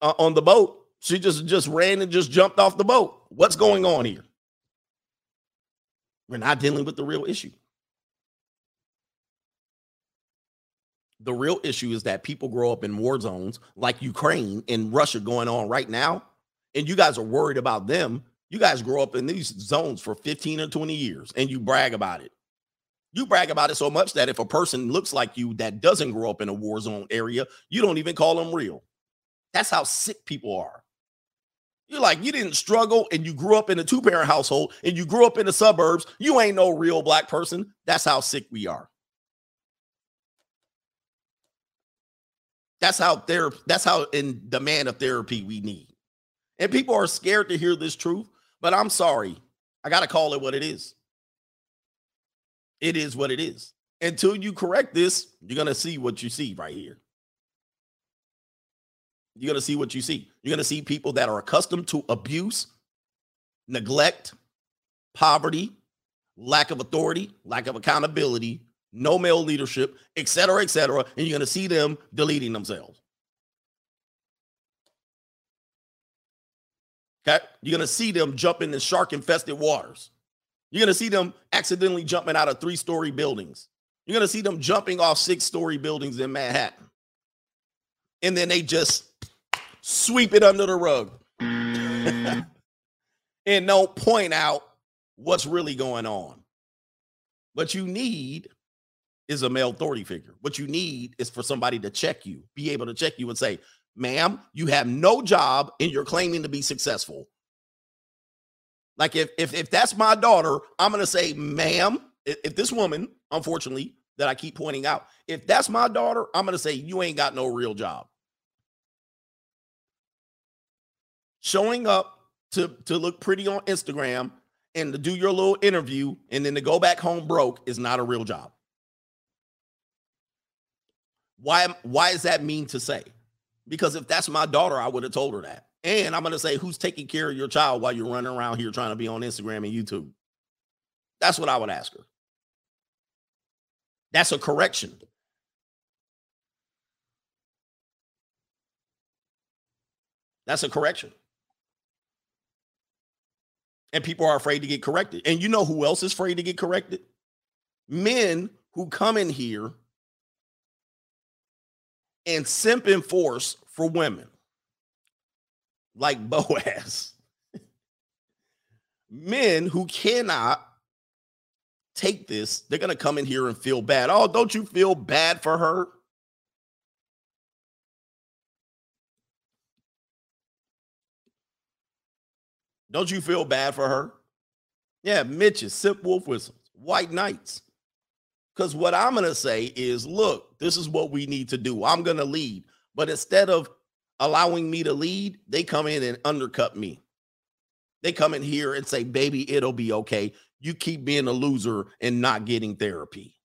uh, on the boat, she just just ran and just jumped off the boat. What's going on here? We're not dealing with the real issue. The real issue is that people grow up in war zones like Ukraine and Russia going on right now, and you guys are worried about them. You guys grow up in these zones for 15 or 20 years and you brag about it. You brag about it so much that if a person looks like you that doesn't grow up in a war zone area, you don't even call them real. That's how sick people are. You're like, you didn't struggle and you grew up in a two parent household and you grew up in the suburbs. You ain't no real black person. That's how sick we are. That's how therapy, that's how in demand of therapy we need. And people are scared to hear this truth, but I'm sorry. I got to call it what it is. It is what it is. Until you correct this, you're going to see what you see right here. You're going to see what you see. You're going to see people that are accustomed to abuse, neglect, poverty, lack of authority, lack of accountability, no male leadership, et cetera, et cetera. And you're going to see them deleting themselves. Okay. You're going to see them jumping in shark infested waters. You're going to see them accidentally jumping out of three story buildings. You're going to see them jumping off six story buildings in Manhattan. And then they just sweep it under the rug and don't point out what's really going on. What you need is a male authority figure. What you need is for somebody to check you, be able to check you and say, ma'am, you have no job and you're claiming to be successful. Like if if if that's my daughter, I'm gonna say, ma'am, if, if this woman, unfortunately, that I keep pointing out, if that's my daughter, I'm gonna say you ain't got no real job. Showing up to to look pretty on Instagram and to do your little interview and then to go back home broke is not a real job. Why why is that mean to say? Because if that's my daughter, I would have told her that. And I'm going to say, who's taking care of your child while you're running around here trying to be on Instagram and YouTube? That's what I would ask her. That's a correction. That's a correction. And people are afraid to get corrected. And you know who else is afraid to get corrected? Men who come in here and simp in force for women like Boaz. Men who cannot take this, they're going to come in here and feel bad. Oh, don't you feel bad for her? Don't you feel bad for her? Yeah, Mitches, Simp Wolf Whistles, White Knights. Because what I'm going to say is look, this is what we need to do. I'm going to lead. But instead of allowing me to lead, they come in and undercut me. They come in here and say, baby, it'll be okay. You keep being a loser and not getting therapy.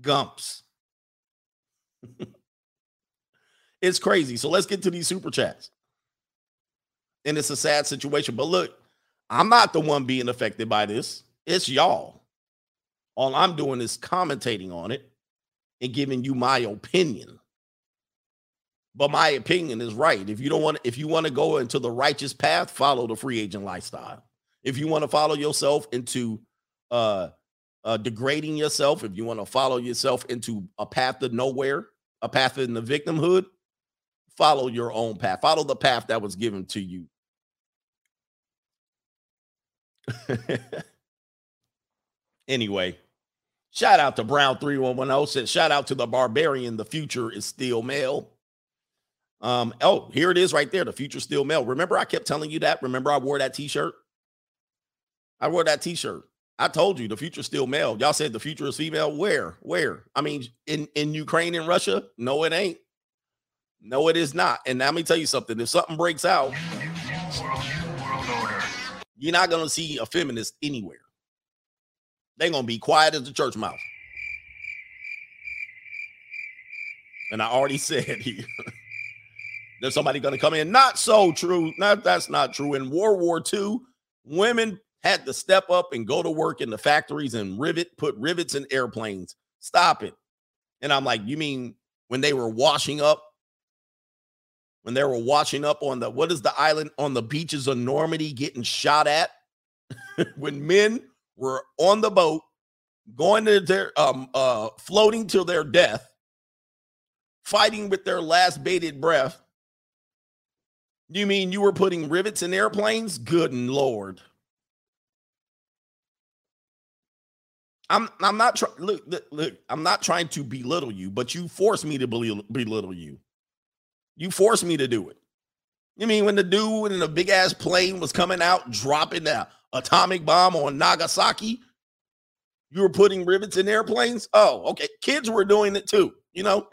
Gumps. it's crazy. So let's get to these super chats. And it's a sad situation. But look, I'm not the one being affected by this. It's y'all. All I'm doing is commentating on it and giving you my opinion. But my opinion is right. If you don't want if you want to go into the righteous path, follow the free agent lifestyle. If you want to follow yourself into uh, uh degrading yourself, if you want to follow yourself into a path of nowhere, a path in the victimhood, follow your own path. Follow the path that was given to you. anyway, Shout out to Brown 3110 said, shout out to the barbarian. The future is still male. Um, oh, here it is right there. The future still male. Remember, I kept telling you that. Remember, I wore that t-shirt. I wore that t-shirt. I told you the future still male. Y'all said the future is female. Where? Where? I mean, in, in Ukraine and Russia? No, it ain't. No, it is not. And now let me tell you something. If something breaks out, you're not gonna see a feminist anywhere. They're gonna be quiet as the church mouse. And I already said here. There's somebody gonna come in. Not so true. Not that's not true. In World War II, women had to step up and go to work in the factories and rivet, put rivets in airplanes. Stop it. And I'm like, you mean when they were washing up when they were washing up on the what is the island on the beaches of Normandy getting shot at when men were on the boat going to their um uh floating to their death fighting with their last bated breath you mean you were putting rivets in airplanes good lord I'm I'm not trying look, look look I'm not trying to belittle you but you forced me to belittle, belittle you you forced me to do it. You mean when the dude in the big ass plane was coming out dropping the atomic bomb on Nagasaki? You were putting rivets in airplanes? Oh, okay. Kids were doing it too. You know,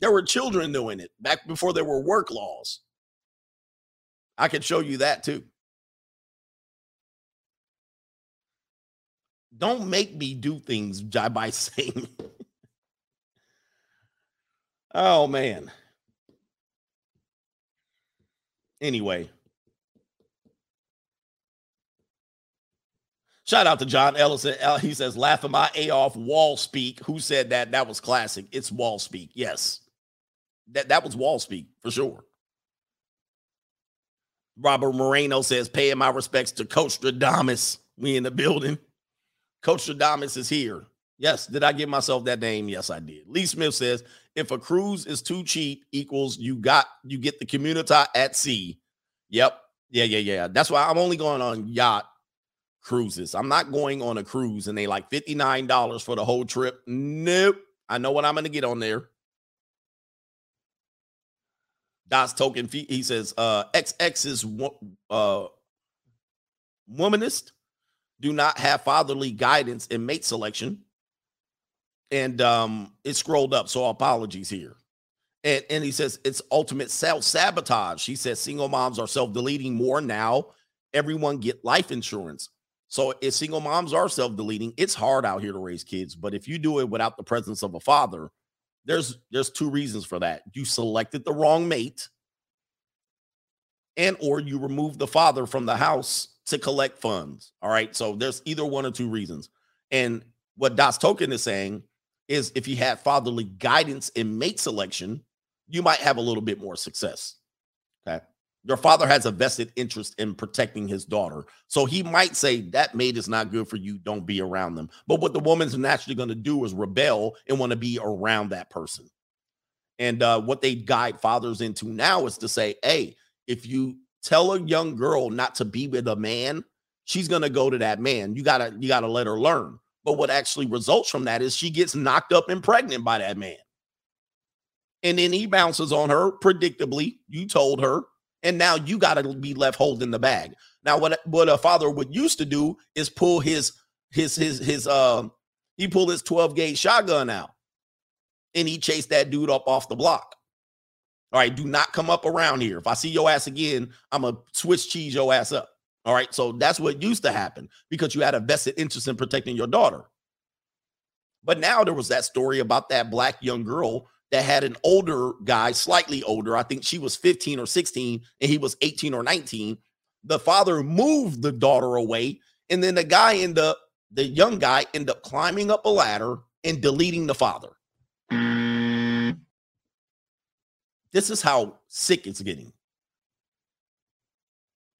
there were children doing it back before there were work laws. I can show you that too. Don't make me do things by saying, oh man. Anyway, shout out to John Ellison. Uh, uh, he says, laughing my A off wall speak. Who said that? That was classic. It's wall speak. Yes. That, that was wall speak for sure. Robert Moreno says, paying my respects to Coach Stradamus. We in the building. Coach Stradamus is here. Yes. Did I give myself that name? Yes, I did. Lee Smith says, if a cruise is too cheap, equals you got you get the community at sea. Yep. Yeah, yeah, yeah. That's why I'm only going on yacht cruises. I'm not going on a cruise and they like $59 for the whole trip. Nope. I know what I'm gonna get on there. Dots token he says uh XX is uh womanist do not have fatherly guidance in mate selection. And um it scrolled up so apologies here. And, and he says it's ultimate self-sabotage. He says single moms are self-deleting more now. Everyone get life insurance. So if single moms are self-deleting it's hard out here to raise kids. But if you do it without the presence of a father there's there's two reasons for that you selected the wrong mate and or you remove the father from the house to collect funds all right so there's either one or two reasons and what Dots Token is saying is if you had fatherly guidance in mate selection, you might have a little bit more success. Okay. Your father has a vested interest in protecting his daughter. So he might say that mate is not good for you. Don't be around them. But what the woman's naturally going to do is rebel and want to be around that person. And uh, what they guide fathers into now is to say, hey, if you tell a young girl not to be with a man, she's going to go to that man. You got to you got to let her learn. But what actually results from that is she gets knocked up and pregnant by that man. And then he bounces on her, predictably. You told her. And now you got to be left holding the bag. Now, what, what a father would used to do is pull his his his his um he pulled his 12 gauge shotgun out and he chased that dude up off the block. All right, do not come up around here. If I see your ass again, I'm gonna switch cheese your ass up. All right. So that's what used to happen because you had a vested interest in protecting your daughter. But now there was that story about that black young girl that had an older guy, slightly older. I think she was 15 or 16 and he was 18 or 19. The father moved the daughter away. And then the guy ended up, the young guy ended up climbing up a ladder and deleting the father. This is how sick it's getting.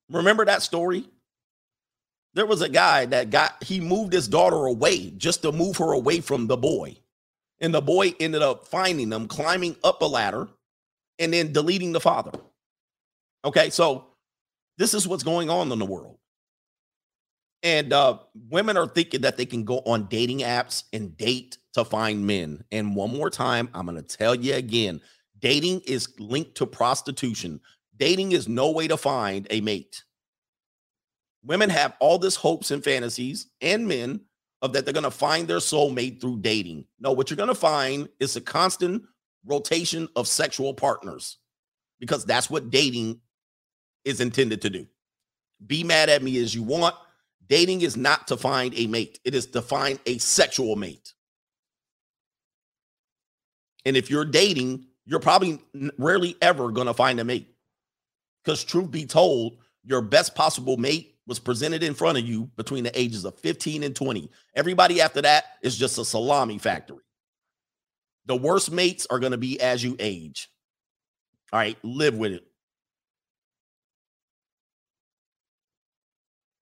Remember that story? There was a guy that got, he moved his daughter away just to move her away from the boy. And the boy ended up finding them, climbing up a ladder, and then deleting the father. Okay, so this is what's going on in the world. And uh, women are thinking that they can go on dating apps and date to find men. And one more time, I'm going to tell you again dating is linked to prostitution. Dating is no way to find a mate. Women have all this hopes and fantasies, and men of that they're going to find their soulmate through dating. No, what you're going to find is a constant rotation of sexual partners because that's what dating is intended to do. Be mad at me as you want. Dating is not to find a mate, it is to find a sexual mate. And if you're dating, you're probably rarely ever going to find a mate. Because, truth be told, your best possible mate was presented in front of you between the ages of 15 and 20. Everybody after that is just a salami factory. The worst mates are going to be as you age. All right, live with it.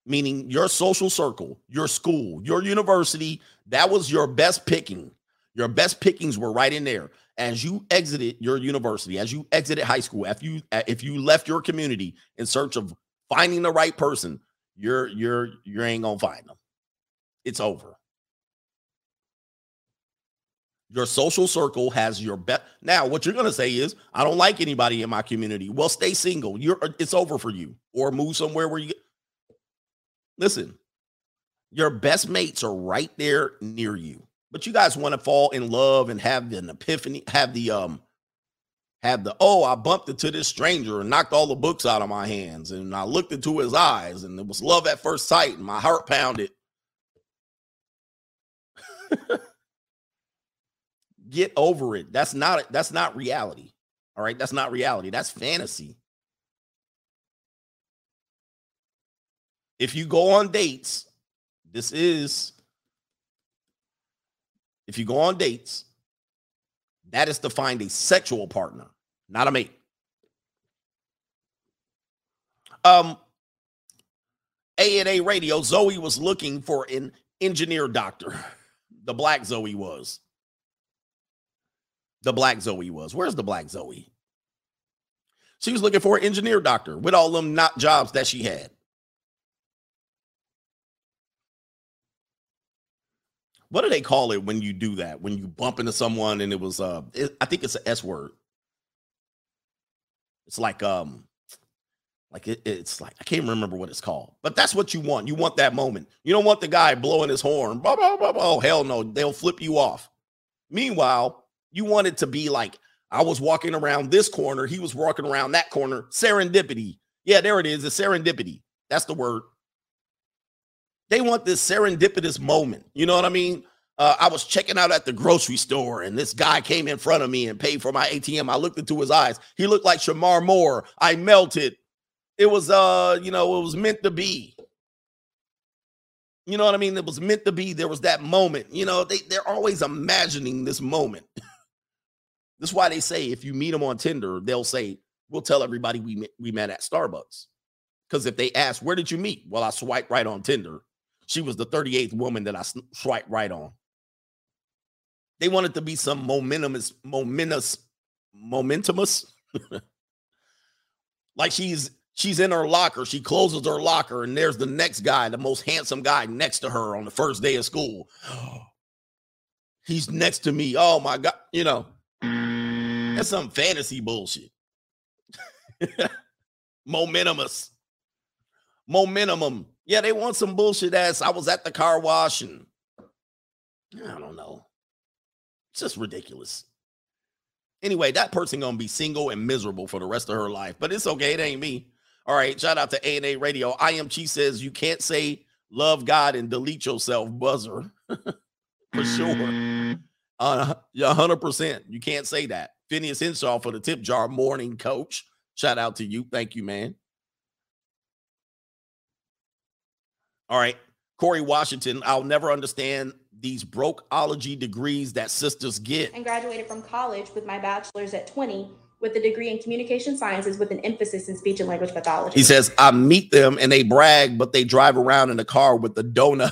Meaning your social circle, your school, your university, that was your best picking. Your best pickings were right in there. As you exited your university, as you exited high school, if you if you left your community in search of finding the right person, you're you're you ain't gonna find them. It's over. Your social circle has your best. Now, what you're gonna say is, I don't like anybody in my community. Well, stay single. You're uh, it's over for you, or move somewhere where you. Get... Listen, your best mates are right there near you, but you guys want to fall in love and have an epiphany, have the um have the oh i bumped into this stranger and knocked all the books out of my hands and i looked into his eyes and it was love at first sight and my heart pounded. Get over it. That's not that's not reality. All right? That's not reality. That's fantasy. If you go on dates this is if you go on dates that is to find a sexual partner not a mate. Um, A&A Radio, Zoe was looking for an engineer doctor. The black Zoe was. The black Zoe was. Where's the black Zoe? She was looking for an engineer doctor with all them not jobs that she had. What do they call it when you do that? When you bump into someone and it was uh it, I think it's an S word. It's like um like it, it's like I can't remember what it's called, but that's what you want. You want that moment. You don't want the guy blowing his horn. Blah, blah, blah, oh hell no, they'll flip you off. Meanwhile, you want it to be like I was walking around this corner, he was walking around that corner. Serendipity. Yeah, there it is. It's serendipity. That's the word. They want this serendipitous moment. You know what I mean? uh, I was checking out at the grocery store and this guy came in front of me and paid for my ATM. I looked into his eyes. He looked like Shemar Moore. I melted. It was uh, you know, it was meant to be. You know what I mean? It was meant to be. There was that moment. You know, they, they're always imagining this moment. That's why they say if you meet them on Tinder, they'll say, We'll tell everybody we met, we met at Starbucks. Because if they ask, Where did you meet? Well, I swiped right on Tinder. She was the 38th woman that I swiped right on. They wanted to be some momentumous, momentous, momentumous. like she's she's in her locker. She closes her locker, and there's the next guy, the most handsome guy next to her on the first day of school. He's next to me. Oh my god, you know, that's some fantasy bullshit. Momentumous. Momentum. Yeah, they want some bullshit ass. I was at the car wash and I don't know. It's just ridiculous. Anyway, that person gonna be single and miserable for the rest of her life, but it's okay. It ain't me. All right, shout out to A and A Radio. I am Chi says you can't say love God and delete yourself, buzzer, for sure. Uh, hundred percent. You can't say that. Phineas Henshaw for the tip jar morning coach. Shout out to you. Thank you, man. All right, Corey Washington. I'll never understand these brokeology degrees that sisters get. And graduated from college with my bachelor's at 20 with a degree in communication sciences with an emphasis in speech and language pathology. He says, I meet them and they brag, but they drive around in a car with a donut.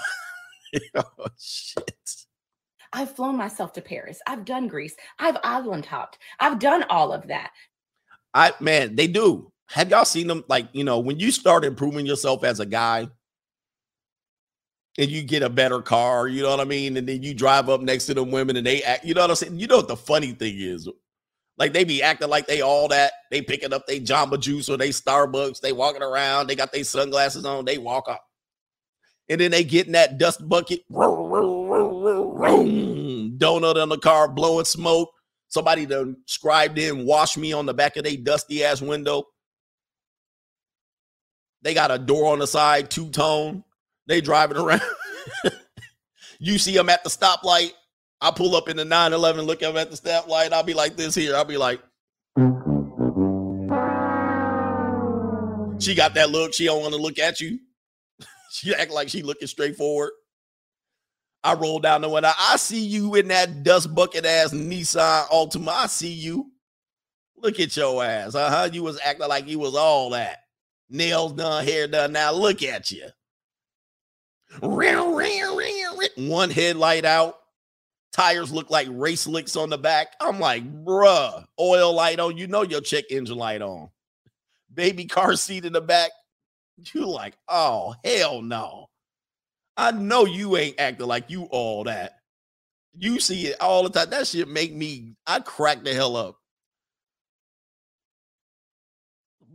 oh, shit. I've flown myself to Paris. I've done Greece. I've island hopped. I've done all of that. I man, they do. Have y'all seen them? Like, you know, when you start improving yourself as a guy, and you get a better car, you know what I mean? And then you drive up next to them women and they act, you know what I'm saying? You know what the funny thing is? Like they be acting like they all that. They picking up they Jamba Juice or they Starbucks. They walking around. They got their sunglasses on. They walk up. And then they get in that dust bucket. Donut on the car, blowing smoke. Somebody done scribed in, wash me on the back of their dusty ass window. They got a door on the side, two tone. They driving around. you see them at the stoplight. I pull up in the 911, look at them at the stoplight. I'll be like this here. I'll be like, she got that look. She don't want to look at you. she act like she looking straight forward. I roll down the window. I see you in that dust bucket ass Nissan Altima. I see you. Look at your ass. Uh-huh. You was acting like you was all that. Nails done, hair done. Now look at you. One headlight out. Tires look like race licks on the back. I'm like, bruh, oil light on. You know your check engine light on. Baby car seat in the back. You like, oh, hell no. I know you ain't acting like you all that. You see it all the time. That shit make me, I crack the hell up.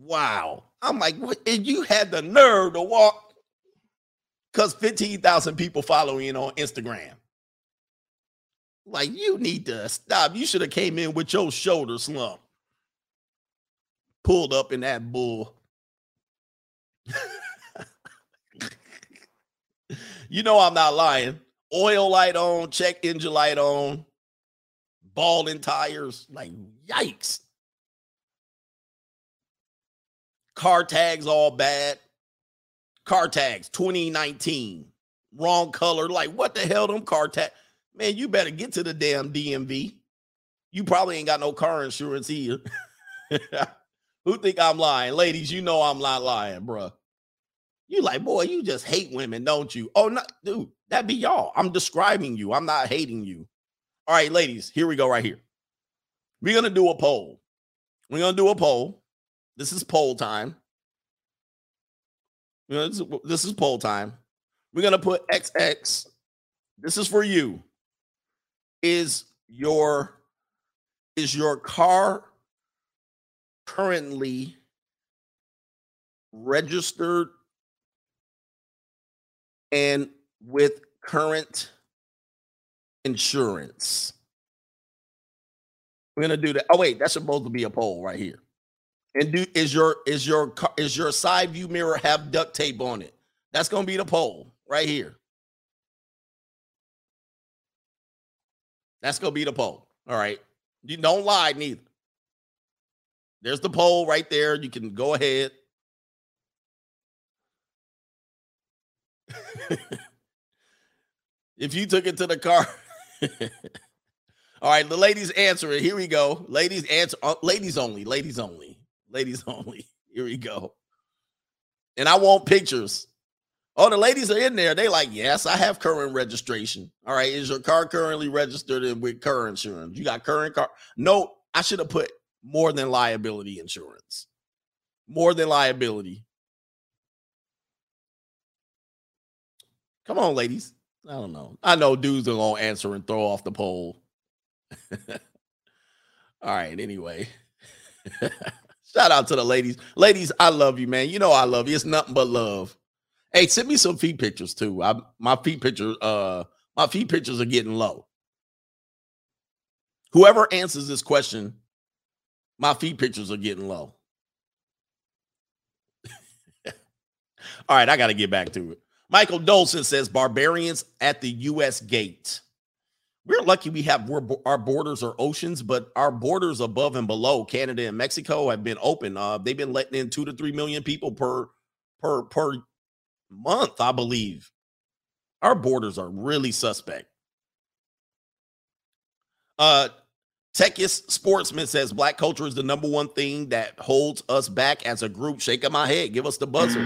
Wow. I'm like, what? And you had the nerve to walk because 15,000 people follow on Instagram. Like, you need to stop. You should have came in with your shoulder slump. Pulled up in that bull. you know I'm not lying. Oil light on, check engine light on, balding tires. Like, yikes. Car tags all bad. Car tags 2019. Wrong color. Like, what the hell, them car tags? Man, you better get to the damn DMV. You probably ain't got no car insurance either. Who think I'm lying? Ladies, you know I'm not lying, bruh. You like, boy, you just hate women, don't you? Oh, no, dude, that be y'all. I'm describing you. I'm not hating you. All right, ladies, here we go right here. We're gonna do a poll. We're gonna do a poll. This is poll time. You know, this, is, this is poll time. We're gonna put XX. This is for you. Is your is your car currently registered and with current insurance? We're gonna do that. Oh wait, that's supposed to be a poll right here. And do is your is your is your side view mirror have duct tape on it? That's gonna be the poll right here. That's gonna be the poll. All right. You don't lie neither. There's the poll right there. You can go ahead. if you took it to the car. All right, the ladies answer it. Here we go. Ladies answer. Uh, ladies only. Ladies only. Ladies only. Here we go. And I want pictures. Oh, the ladies are in there. They like, yes, I have current registration. All right, is your car currently registered with car insurance? You got current car? No, I should have put more than liability insurance. More than liability. Come on, ladies. I don't know. I know dudes are gonna answer and throw off the poll. All right. Anyway, shout out to the ladies. Ladies, I love you, man. You know I love you. It's nothing but love. Hey, send me some feet pictures too. I my feet pictures, uh, my feet pictures are getting low. Whoever answers this question, my feet pictures are getting low. All right, I got to get back to it. Michael Dolson says barbarians at the U.S. gate. We're lucky we have our borders are oceans, but our borders above and below Canada and Mexico have been open. Uh, they've been letting in two to three million people per per per month, I believe. Our borders are really suspect. Uh Techis Sportsman says black culture is the number one thing that holds us back as a group. Shaking my head, give us the buzzer.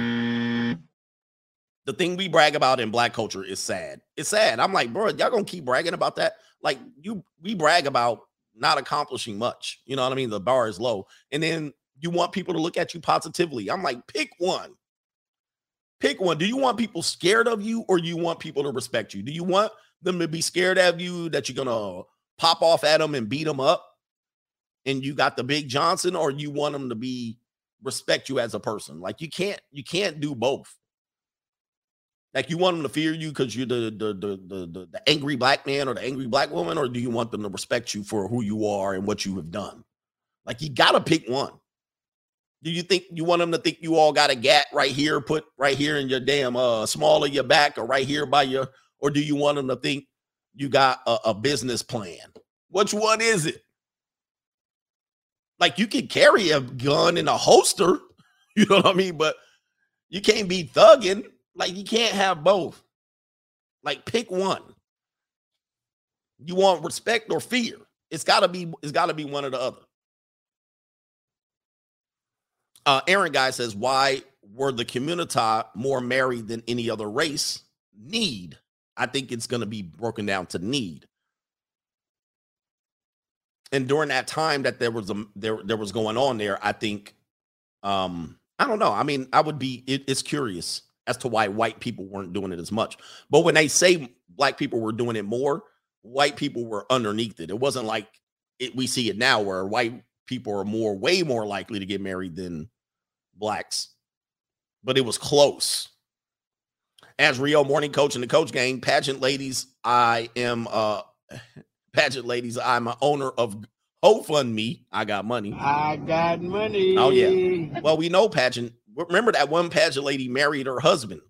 The thing we brag about in black culture is sad. It's sad. I'm like, bro, y'all gonna keep bragging about that? Like, you we brag about not accomplishing much. You know what I mean? The bar is low, and then you want people to look at you positively. I'm like, pick one Pick one. Do you want people scared of you or you want people to respect you? Do you want them to be scared of you that you're gonna pop off at them and beat them up and you got the big Johnson, or you want them to be respect you as a person? Like you can't you can't do both. Like you want them to fear you because you're the the, the the the the angry black man or the angry black woman, or do you want them to respect you for who you are and what you have done? Like you gotta pick one. Do you think you want them to think you all got a gat right here, put right here in your damn uh small of your back, or right here by your, or do you want them to think you got a, a business plan? Which one is it? Like you can carry a gun in a holster, you know what I mean? But you can't be thugging. Like you can't have both. Like pick one. You want respect or fear? It's gotta be, it's gotta be one or the other. Uh, Aaron Guy says, why were the community more married than any other race? Need. I think it's going to be broken down to need. And during that time that there was a there there was going on there, I think, um, I don't know. I mean, I would be. It, it's curious as to why white people weren't doing it as much. But when they say black people were doing it more, white people were underneath it. It wasn't like it, we see it now, where white people are more, way more likely to get married than blacks. But it was close. As Rio morning coach in the coach gang, pageant ladies, I am uh pageant ladies, I'm an owner of GoFundMe. I got money. I got money. Oh yeah. Well, we know pageant. Remember that one pageant lady married her husband,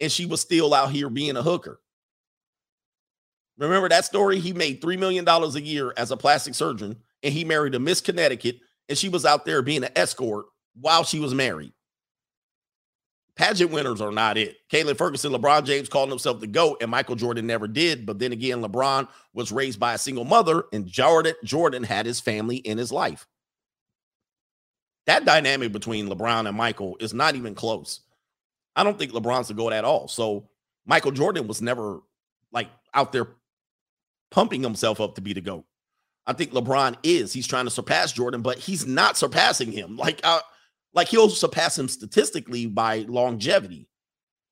and she was still out here being a hooker. Remember that story? He made three million dollars a year as a plastic surgeon, and he married a Miss Connecticut, and she was out there being an escort while she was married. Pageant winners are not it. Caitlin Ferguson, LeBron James called himself the GOAT, and Michael Jordan never did. But then again, LeBron was raised by a single mother, and Jordan, Jordan had his family in his life. That dynamic between LeBron and Michael is not even close. I don't think LeBron's the GOAT at all. So Michael Jordan was never like out there pumping himself up to be the GOAT. I think LeBron is. He's trying to surpass Jordan, but he's not surpassing him. Like, uh, like he'll surpass him statistically by longevity.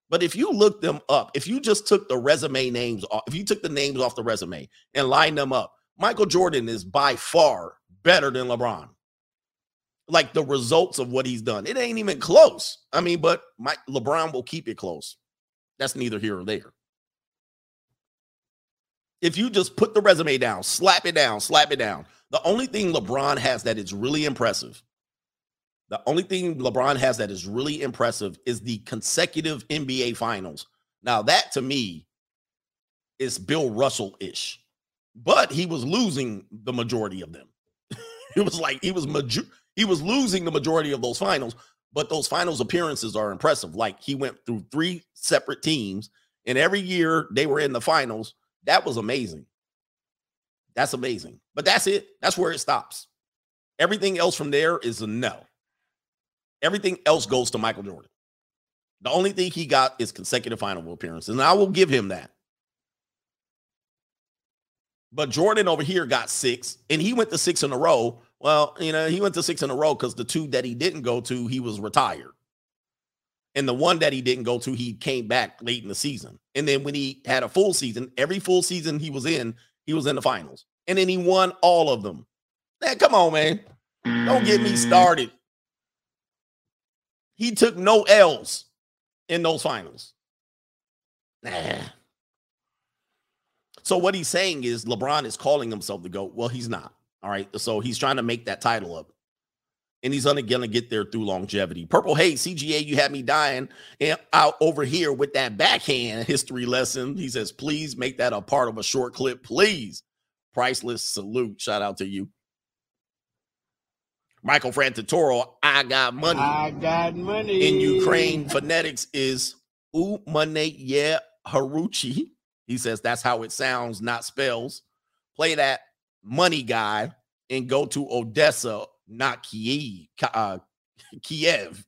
But if you look them up, if you just took the resume names off, if you took the names off the resume and lined them up, Michael Jordan is by far better than LeBron. Like the results of what he's done, it ain't even close. I mean, but my LeBron will keep it close. That's neither here or there. If you just put the resume down, slap it down, slap it down. The only thing LeBron has that is really impressive the only thing LeBron has that is really impressive is the consecutive NBA finals. Now, that to me is Bill Russell ish, but he was losing the majority of them. it was like he was major- he was losing the majority of those finals, but those finals appearances are impressive. Like he went through three separate teams, and every year they were in the finals. That was amazing. That's amazing. But that's it. That's where it stops. Everything else from there is a no. Everything else goes to Michael Jordan. The only thing he got is consecutive final appearances, and I will give him that. But Jordan over here got six, and he went to six in a row. Well, you know, he went to six in a row because the two that he didn't go to, he was retired. And the one that he didn't go to, he came back late in the season. And then when he had a full season, every full season he was in, he was in the finals. And then he won all of them. Man, come on, man. Don't get me mm. started. He took no L's in those finals. Nah. So what he's saying is LeBron is calling himself the GOAT. Well, he's not. All right. So he's trying to make that title up. And he's only gonna get there through longevity. Purple Hey, CGA, you had me dying and out over here with that backhand history lesson. He says, please make that a part of a short clip, please. Priceless salute. Shout out to you. Michael Frantitoro, I got money. I got money. In Ukraine, phonetics is Umane yeah Haruchi. He says that's how it sounds, not spells. Play that money guy and go to Odessa, not Kiev. Uh, Kiev.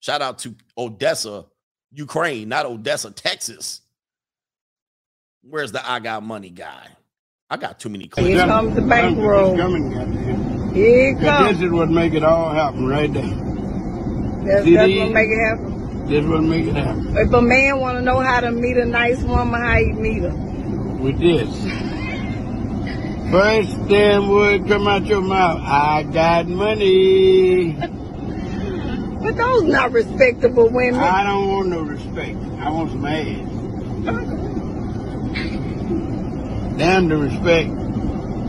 Shout out to Odessa, Ukraine, not Odessa, Texas. Where's the I got money guy? I got too many clips. Here comes the bankroll. Here it Cause comes. this is what make it all happen right there. That's, See that's these? what make it happen. This what make it happen. If a man want to know how to meet a nice woman, how you meet her? With this. First damn word come out your mouth. I got money. But those not respectable women. I don't want no respect. I want some ass. Damn the respect.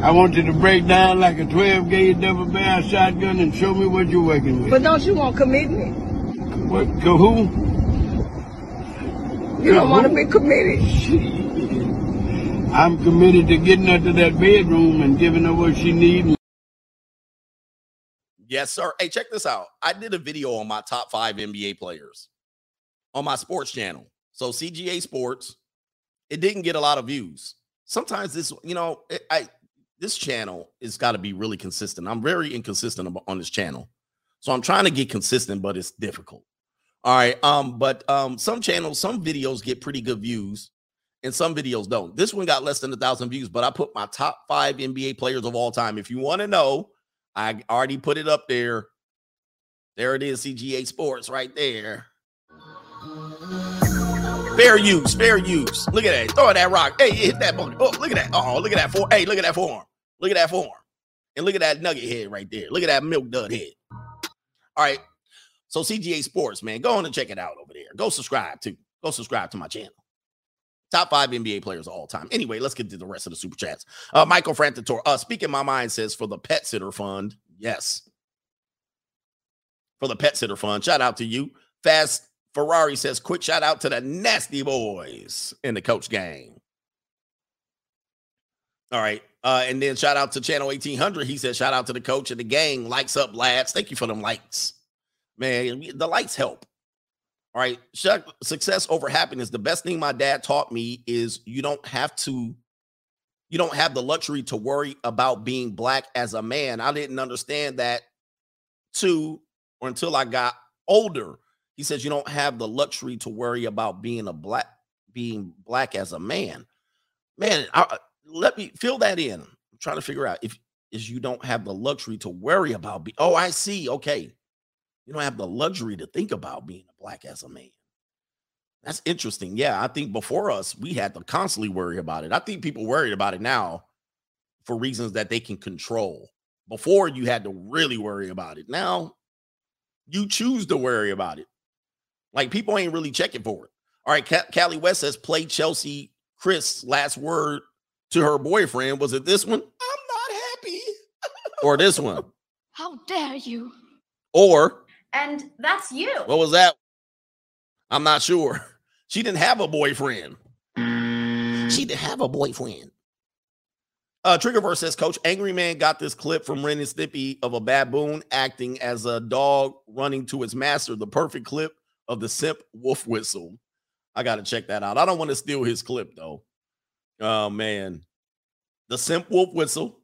I want you to break down like a 12 gauge double barrel shotgun and show me what you're working with. But don't you want commitment? What, to who? You don't want to be committed. I'm committed to getting her to that bedroom and giving her what she needs. Yes, sir. Hey, check this out. I did a video on my top five NBA players on my sports channel. So CGA Sports. It didn't get a lot of views. Sometimes this, you know, it, I this channel is got to be really consistent. I'm very inconsistent on this channel, so I'm trying to get consistent, but it's difficult. All right, um, but um, some channels, some videos get pretty good views, and some videos don't. This one got less than a thousand views, but I put my top five NBA players of all time. If you want to know, I already put it up there. There it is, CGA Sports right there. Fair use, fair use. Look at that. Throw that rock. Hey, hit that bone. Oh, look at that. Oh, look at that form. Hey, look at that form. Look at that form. And look at that nugget head right there. Look at that milk dud head. All right. So CGA Sports, man, go on and check it out over there. Go subscribe to. Go subscribe to my channel. Top five NBA players of all time. Anyway, let's get to the rest of the super chats. Uh, Michael Frantator, uh, speaking my mind says for the pet sitter fund. Yes. For the pet sitter fund. Shout out to you. Fast Ferrari says, quick shout out to the nasty boys in the coach gang. All right. Uh, and then shout out to Channel 1800. He said, shout out to the coach and the gang. Likes up, lads. Thank you for them likes. Man, the lights help. All right. Success over happiness. The best thing my dad taught me is you don't have to, you don't have the luxury to worry about being black as a man. I didn't understand that too, or until I got older. He says you don't have the luxury to worry about being a black, being black as a man. Man, I, uh, let me fill that in. I'm trying to figure out if is you don't have the luxury to worry about be. Oh, I see. Okay, you don't have the luxury to think about being black as a man. That's interesting. Yeah, I think before us, we had to constantly worry about it. I think people worried about it now for reasons that they can control. Before you had to really worry about it. Now you choose to worry about it. Like people ain't really checking for it. All right, Ca- Callie West says play Chelsea Chris last word to her boyfriend. Was it this one? I'm not happy. or this one? How dare you? Or And that's you. what was that? I'm not sure. She didn't have a boyfriend. She didn't have a boyfriend. Uh, Triggerverse says, Coach, Angry Man got this clip from Ren and Stimpy of a baboon acting as a dog running to its master. The perfect clip of the simp wolf whistle. I got to check that out. I don't want to steal his clip though. Oh man, the simp wolf whistle.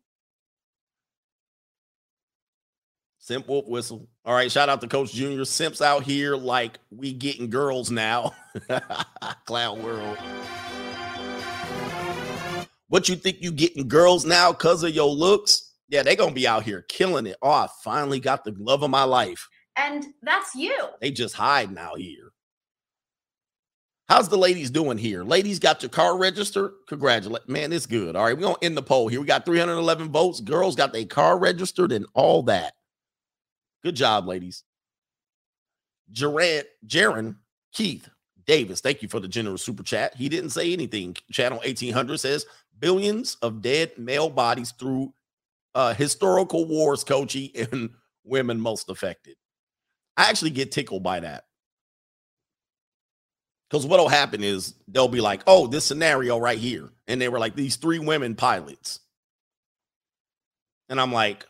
Simp wolf whistle. All right, shout out to Coach Junior. Simps out here like we getting girls now. Clown world. What you think you getting girls now because of your looks? Yeah, they gonna be out here killing it. Oh, I finally got the love of my life. And that's you. They just hiding out here. How's the ladies doing here? Ladies got your car registered? Congratulate. Man, it's good. All right, we're gonna end the poll here. We got 311 votes. Girls got their car registered and all that. Good job, ladies. Jared, Jaron, Keith, Davis, thank you for the generous super chat. He didn't say anything. Channel 1800 says billions of dead male bodies through uh, historical wars, coachy, and women most affected. I actually get tickled by that. Because what'll happen is they'll be like, oh, this scenario right here. And they were like, these three women pilots. And I'm like,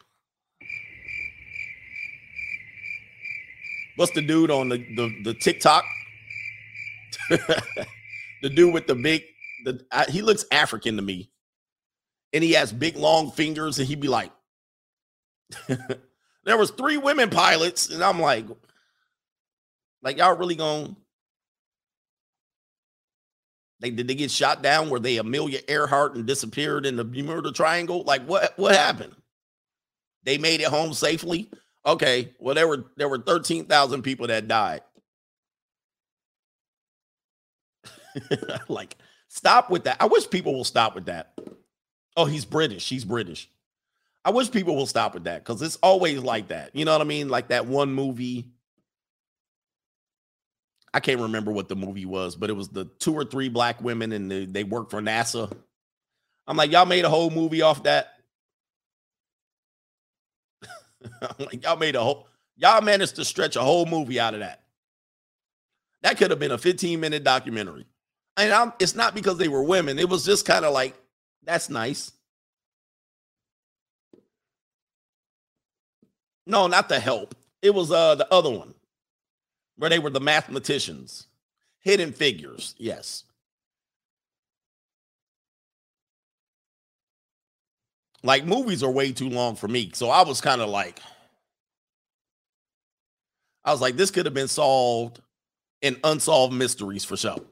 what's the dude on the the, the TikTok? the dude with the big, the I, he looks African to me. And he has big long fingers, and he'd be like, there was three women pilots, and I'm like, like y'all really going they did they get shot down? Were they Amelia Earhart and disappeared in the Bermuda Triangle? Like what what happened? They made it home safely. Okay, well there were there were thirteen thousand people that died. like, stop with that. I wish people will stop with that. Oh, he's British. She's British. I wish people will stop with that because it's always like that. You know what I mean? Like that one movie. I can't remember what the movie was, but it was the two or three black women and they, they work for NASA. I'm like, y'all made a whole movie off that. Like, y'all made a whole, y'all managed to stretch a whole movie out of that. That could have been a 15 minute documentary. And I'm, it's not because they were women. It was just kind of like, that's nice. No, not the help. It was uh the other one where they were the mathematicians. Hidden figures. Yes. Like movies are way too long for me. So I was kind of like, I was like, this could have been solved in unsolved mysteries for show.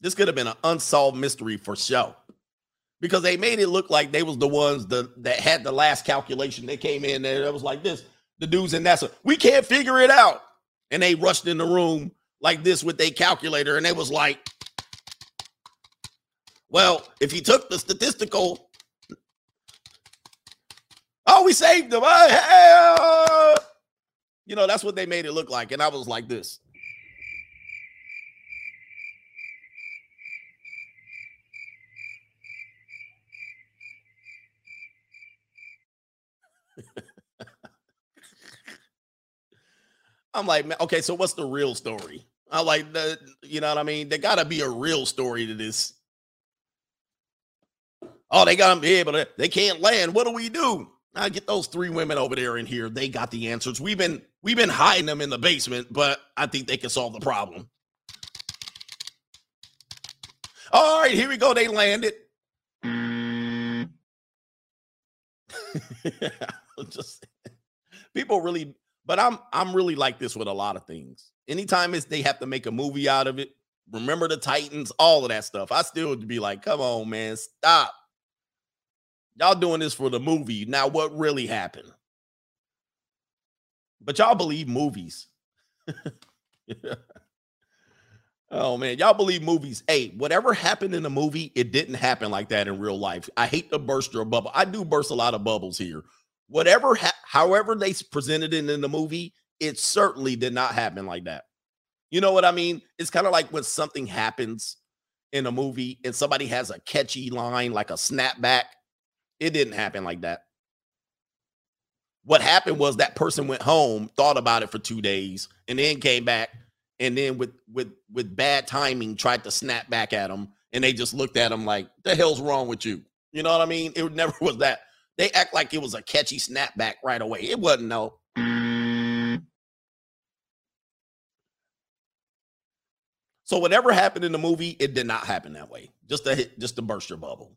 This could have been an unsolved mystery for show. Because they made it look like they was the ones that, that had the last calculation. They came in there, it was like this. The dudes in NASA, we can't figure it out. And they rushed in the room like this with a calculator, and it was like, well, if you took the statistical, oh, we saved them. Oh, hey, You know, that's what they made it look like. And I was like this. I'm like, okay, so what's the real story? I like the, you know what I mean? There gotta be a real story to this. Oh, they got them here, but they can't land. What do we do? I get those three women over there in here. They got the answers. We've been we've been hiding them in the basement, but I think they can solve the problem. All right, here we go. They landed. Just people really but I'm I'm really like this with a lot of things. Anytime it's they have to make a movie out of it, remember the Titans, all of that stuff. I still would be like, come on, man, stop. Y'all doing this for the movie. Now, what really happened? But y'all believe movies. oh man, y'all believe movies. Hey, whatever happened in the movie, it didn't happen like that in real life. I hate to burst your bubble. I do burst a lot of bubbles here whatever, ha- however they presented it in the movie, it certainly did not happen like that. You know what I mean? It's kind of like when something happens in a movie and somebody has a catchy line like a snapback. It didn't happen like that. What happened was that person went home, thought about it for two days, and then came back, and then with with with bad timing tried to snap back at them, and they just looked at him like, "The hell's wrong with you?" You know what I mean? It never was that. They act like it was a catchy snapback right away. It wasn't no. So whatever happened in the movie, it did not happen that way. Just to hit, just to burst your bubble.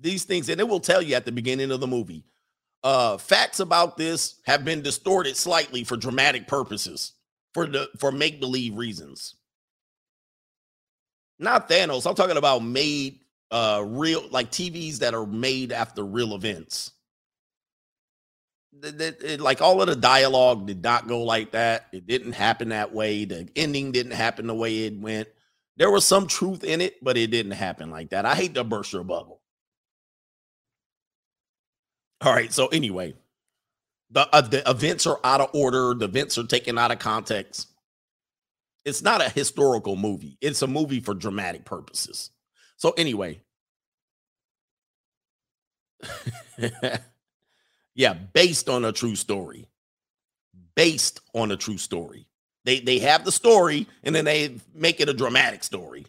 These things, and it will tell you at the beginning of the movie. Uh, facts about this have been distorted slightly for dramatic purposes, for the for make believe reasons. Not Thanos. I'm talking about made uh real like TVs that are made after real events. That, it, like all of the dialogue did not go like that. It didn't happen that way. The ending didn't happen the way it went. There was some truth in it, but it didn't happen like that. I hate to burst your bubble. All right. So anyway, the uh, the events are out of order. The events are taken out of context. It's not a historical movie. It's a movie for dramatic purposes. So anyway, yeah, based on a true story. Based on a true story. They they have the story and then they make it a dramatic story.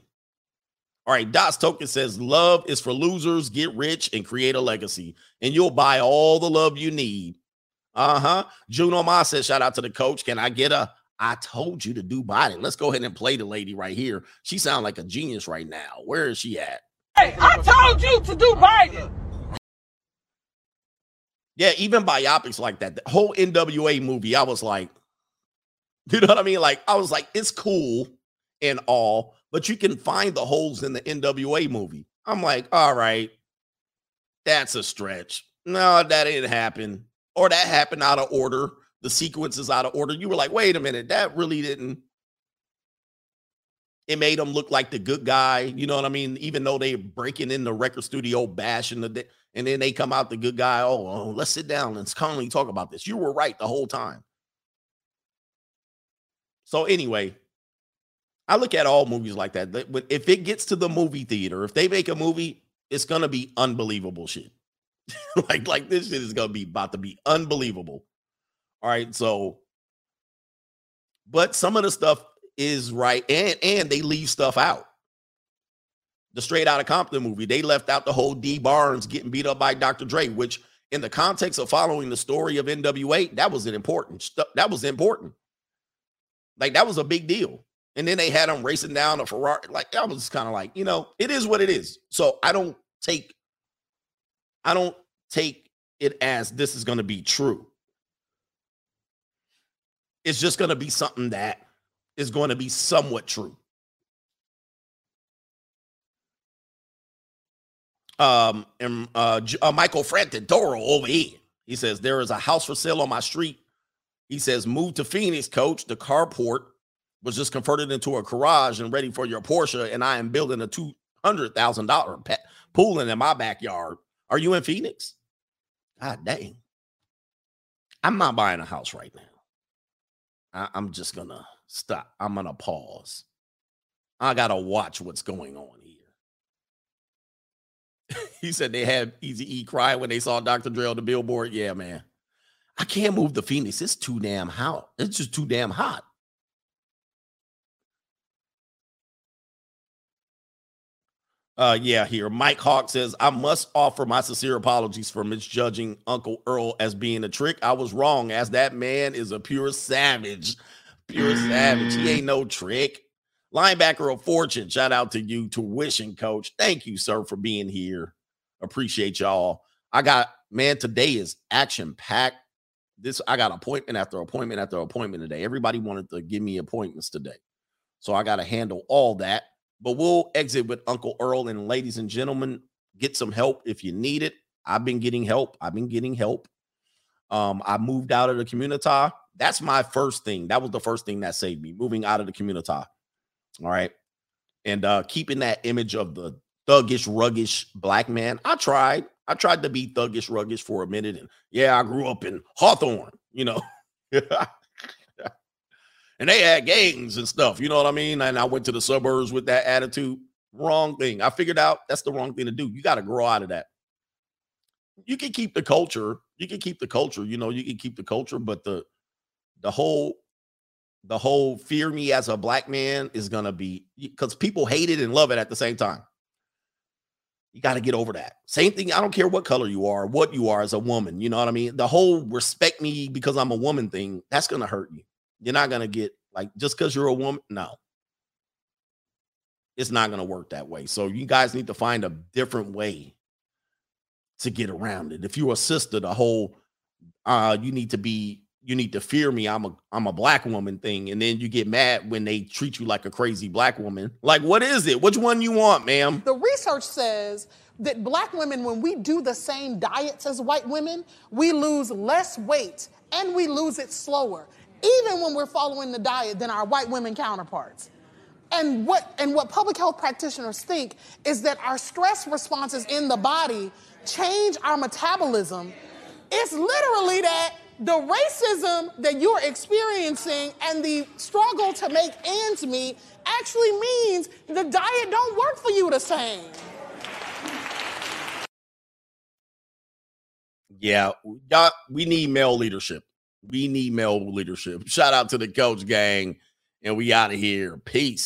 All right, Dots Token says love is for losers, get rich and create a legacy, and you'll buy all the love you need. Uh-huh. Juno Ma says, shout out to the coach. Can I get a I told you to do Biden. Let's go ahead and play the lady right here. She sounds like a genius right now. Where is she at? Hey, I told you to do Biden. Yeah, even biopics like that. The whole NWA movie, I was like, you know what I mean? Like, I was like, it's cool and all, but you can find the holes in the NWA movie. I'm like, all right, that's a stretch. No, that didn't happen. Or that happened out of order the sequence is out of order. You were like, wait a minute, that really didn't. it made them look like the good guy. You know what I mean? Even though they're breaking in the record studio, bashing the, and then they come out the good guy. Oh, oh, oh let's sit down and calmly talk about this. You were right the whole time. So anyway, I look at all movies like that. If it gets to the movie theater, if they make a movie, it's gonna be unbelievable shit. like, like this shit is gonna be about to be unbelievable. All right, so, but some of the stuff is right, and and they leave stuff out. The Straight Outta Compton movie, they left out the whole Dee Barnes getting beat up by Dr. Dre, which in the context of following the story of NWA, that was an important stuff. That was important. Like that was a big deal. And then they had him racing down a Ferrari. Like I was kind of like, you know, it is what it is. So I don't take, I don't take it as this is going to be true. It's just going to be something that is going to be somewhat true. Um, and uh, uh Michael Frantadoro over here. He says there is a house for sale on my street he says, move to Phoenix, coach. The carport was just converted into a garage and ready for your Porsche. And I am building a $200,000 pool in my backyard. Are you in Phoenix? God dang. I'm not buying a house right now. I, I'm just to stop. I'm to pause. I got to watch what's going on here. he said they had Easy E cry when they saw Dr. Dre on the billboard. Yeah, man. I can't move the Phoenix. It's too damn hot. It's just too damn hot. Uh, yeah, here. Mike Hawk says, I must offer my sincere apologies for misjudging Uncle Earl as being a trick. I was wrong, as that man is a pure savage. Pure savage. He ain't no trick. Linebacker of fortune. Shout out to you, tuition coach. Thank you, sir, for being here. Appreciate y'all. I got, man, today is action packed this I got appointment after appointment after appointment today. Everybody wanted to give me appointments today. So I got to handle all that. But we'll exit with Uncle Earl and ladies and gentlemen, get some help if you need it. I've been getting help. I've been getting help. Um, I moved out of the community. That's my first thing. That was the first thing that saved me, moving out of the community. All right. And uh keeping that image of the thuggish, ruggish black man. I tried. I tried to be thuggish, ruggish for a minute. And yeah, I grew up in Hawthorne, you know. and they had gangs and stuff, you know what I mean? And I went to the suburbs with that attitude. Wrong thing. I figured out that's the wrong thing to do. You got to grow out of that. You can keep the culture. You can keep the culture, you know, you can keep the culture, but the the whole the whole fear me as a black man is gonna be because people hate it and love it at the same time. You got to get over that. Same thing. I don't care what color you are, what you are as a woman. You know what I mean? The whole respect me because I'm a woman thing, that's going to hurt you. You're not going to get like just because you're a woman. No, it's not going to work that way. So you guys need to find a different way to get around it. If you're a sister, the whole uh you need to be you need to fear me. I'm a I'm a black woman thing, and then you get mad when they treat you like a crazy black woman. Like, what is it? Which one you want, ma'am? The research says that black women, when we do the same diets as white women, we lose less weight and we lose it slower, even when we're following the diet than our white women counterparts. And what and what public health practitioners think is that our stress responses in the body change our metabolism. It's literally that the racism that you're experiencing and the struggle to make ends meet actually means the diet don't work for you the same. Yeah, we need male leadership. We need male leadership. Shout out to the coach gang, and we out of here. Peace.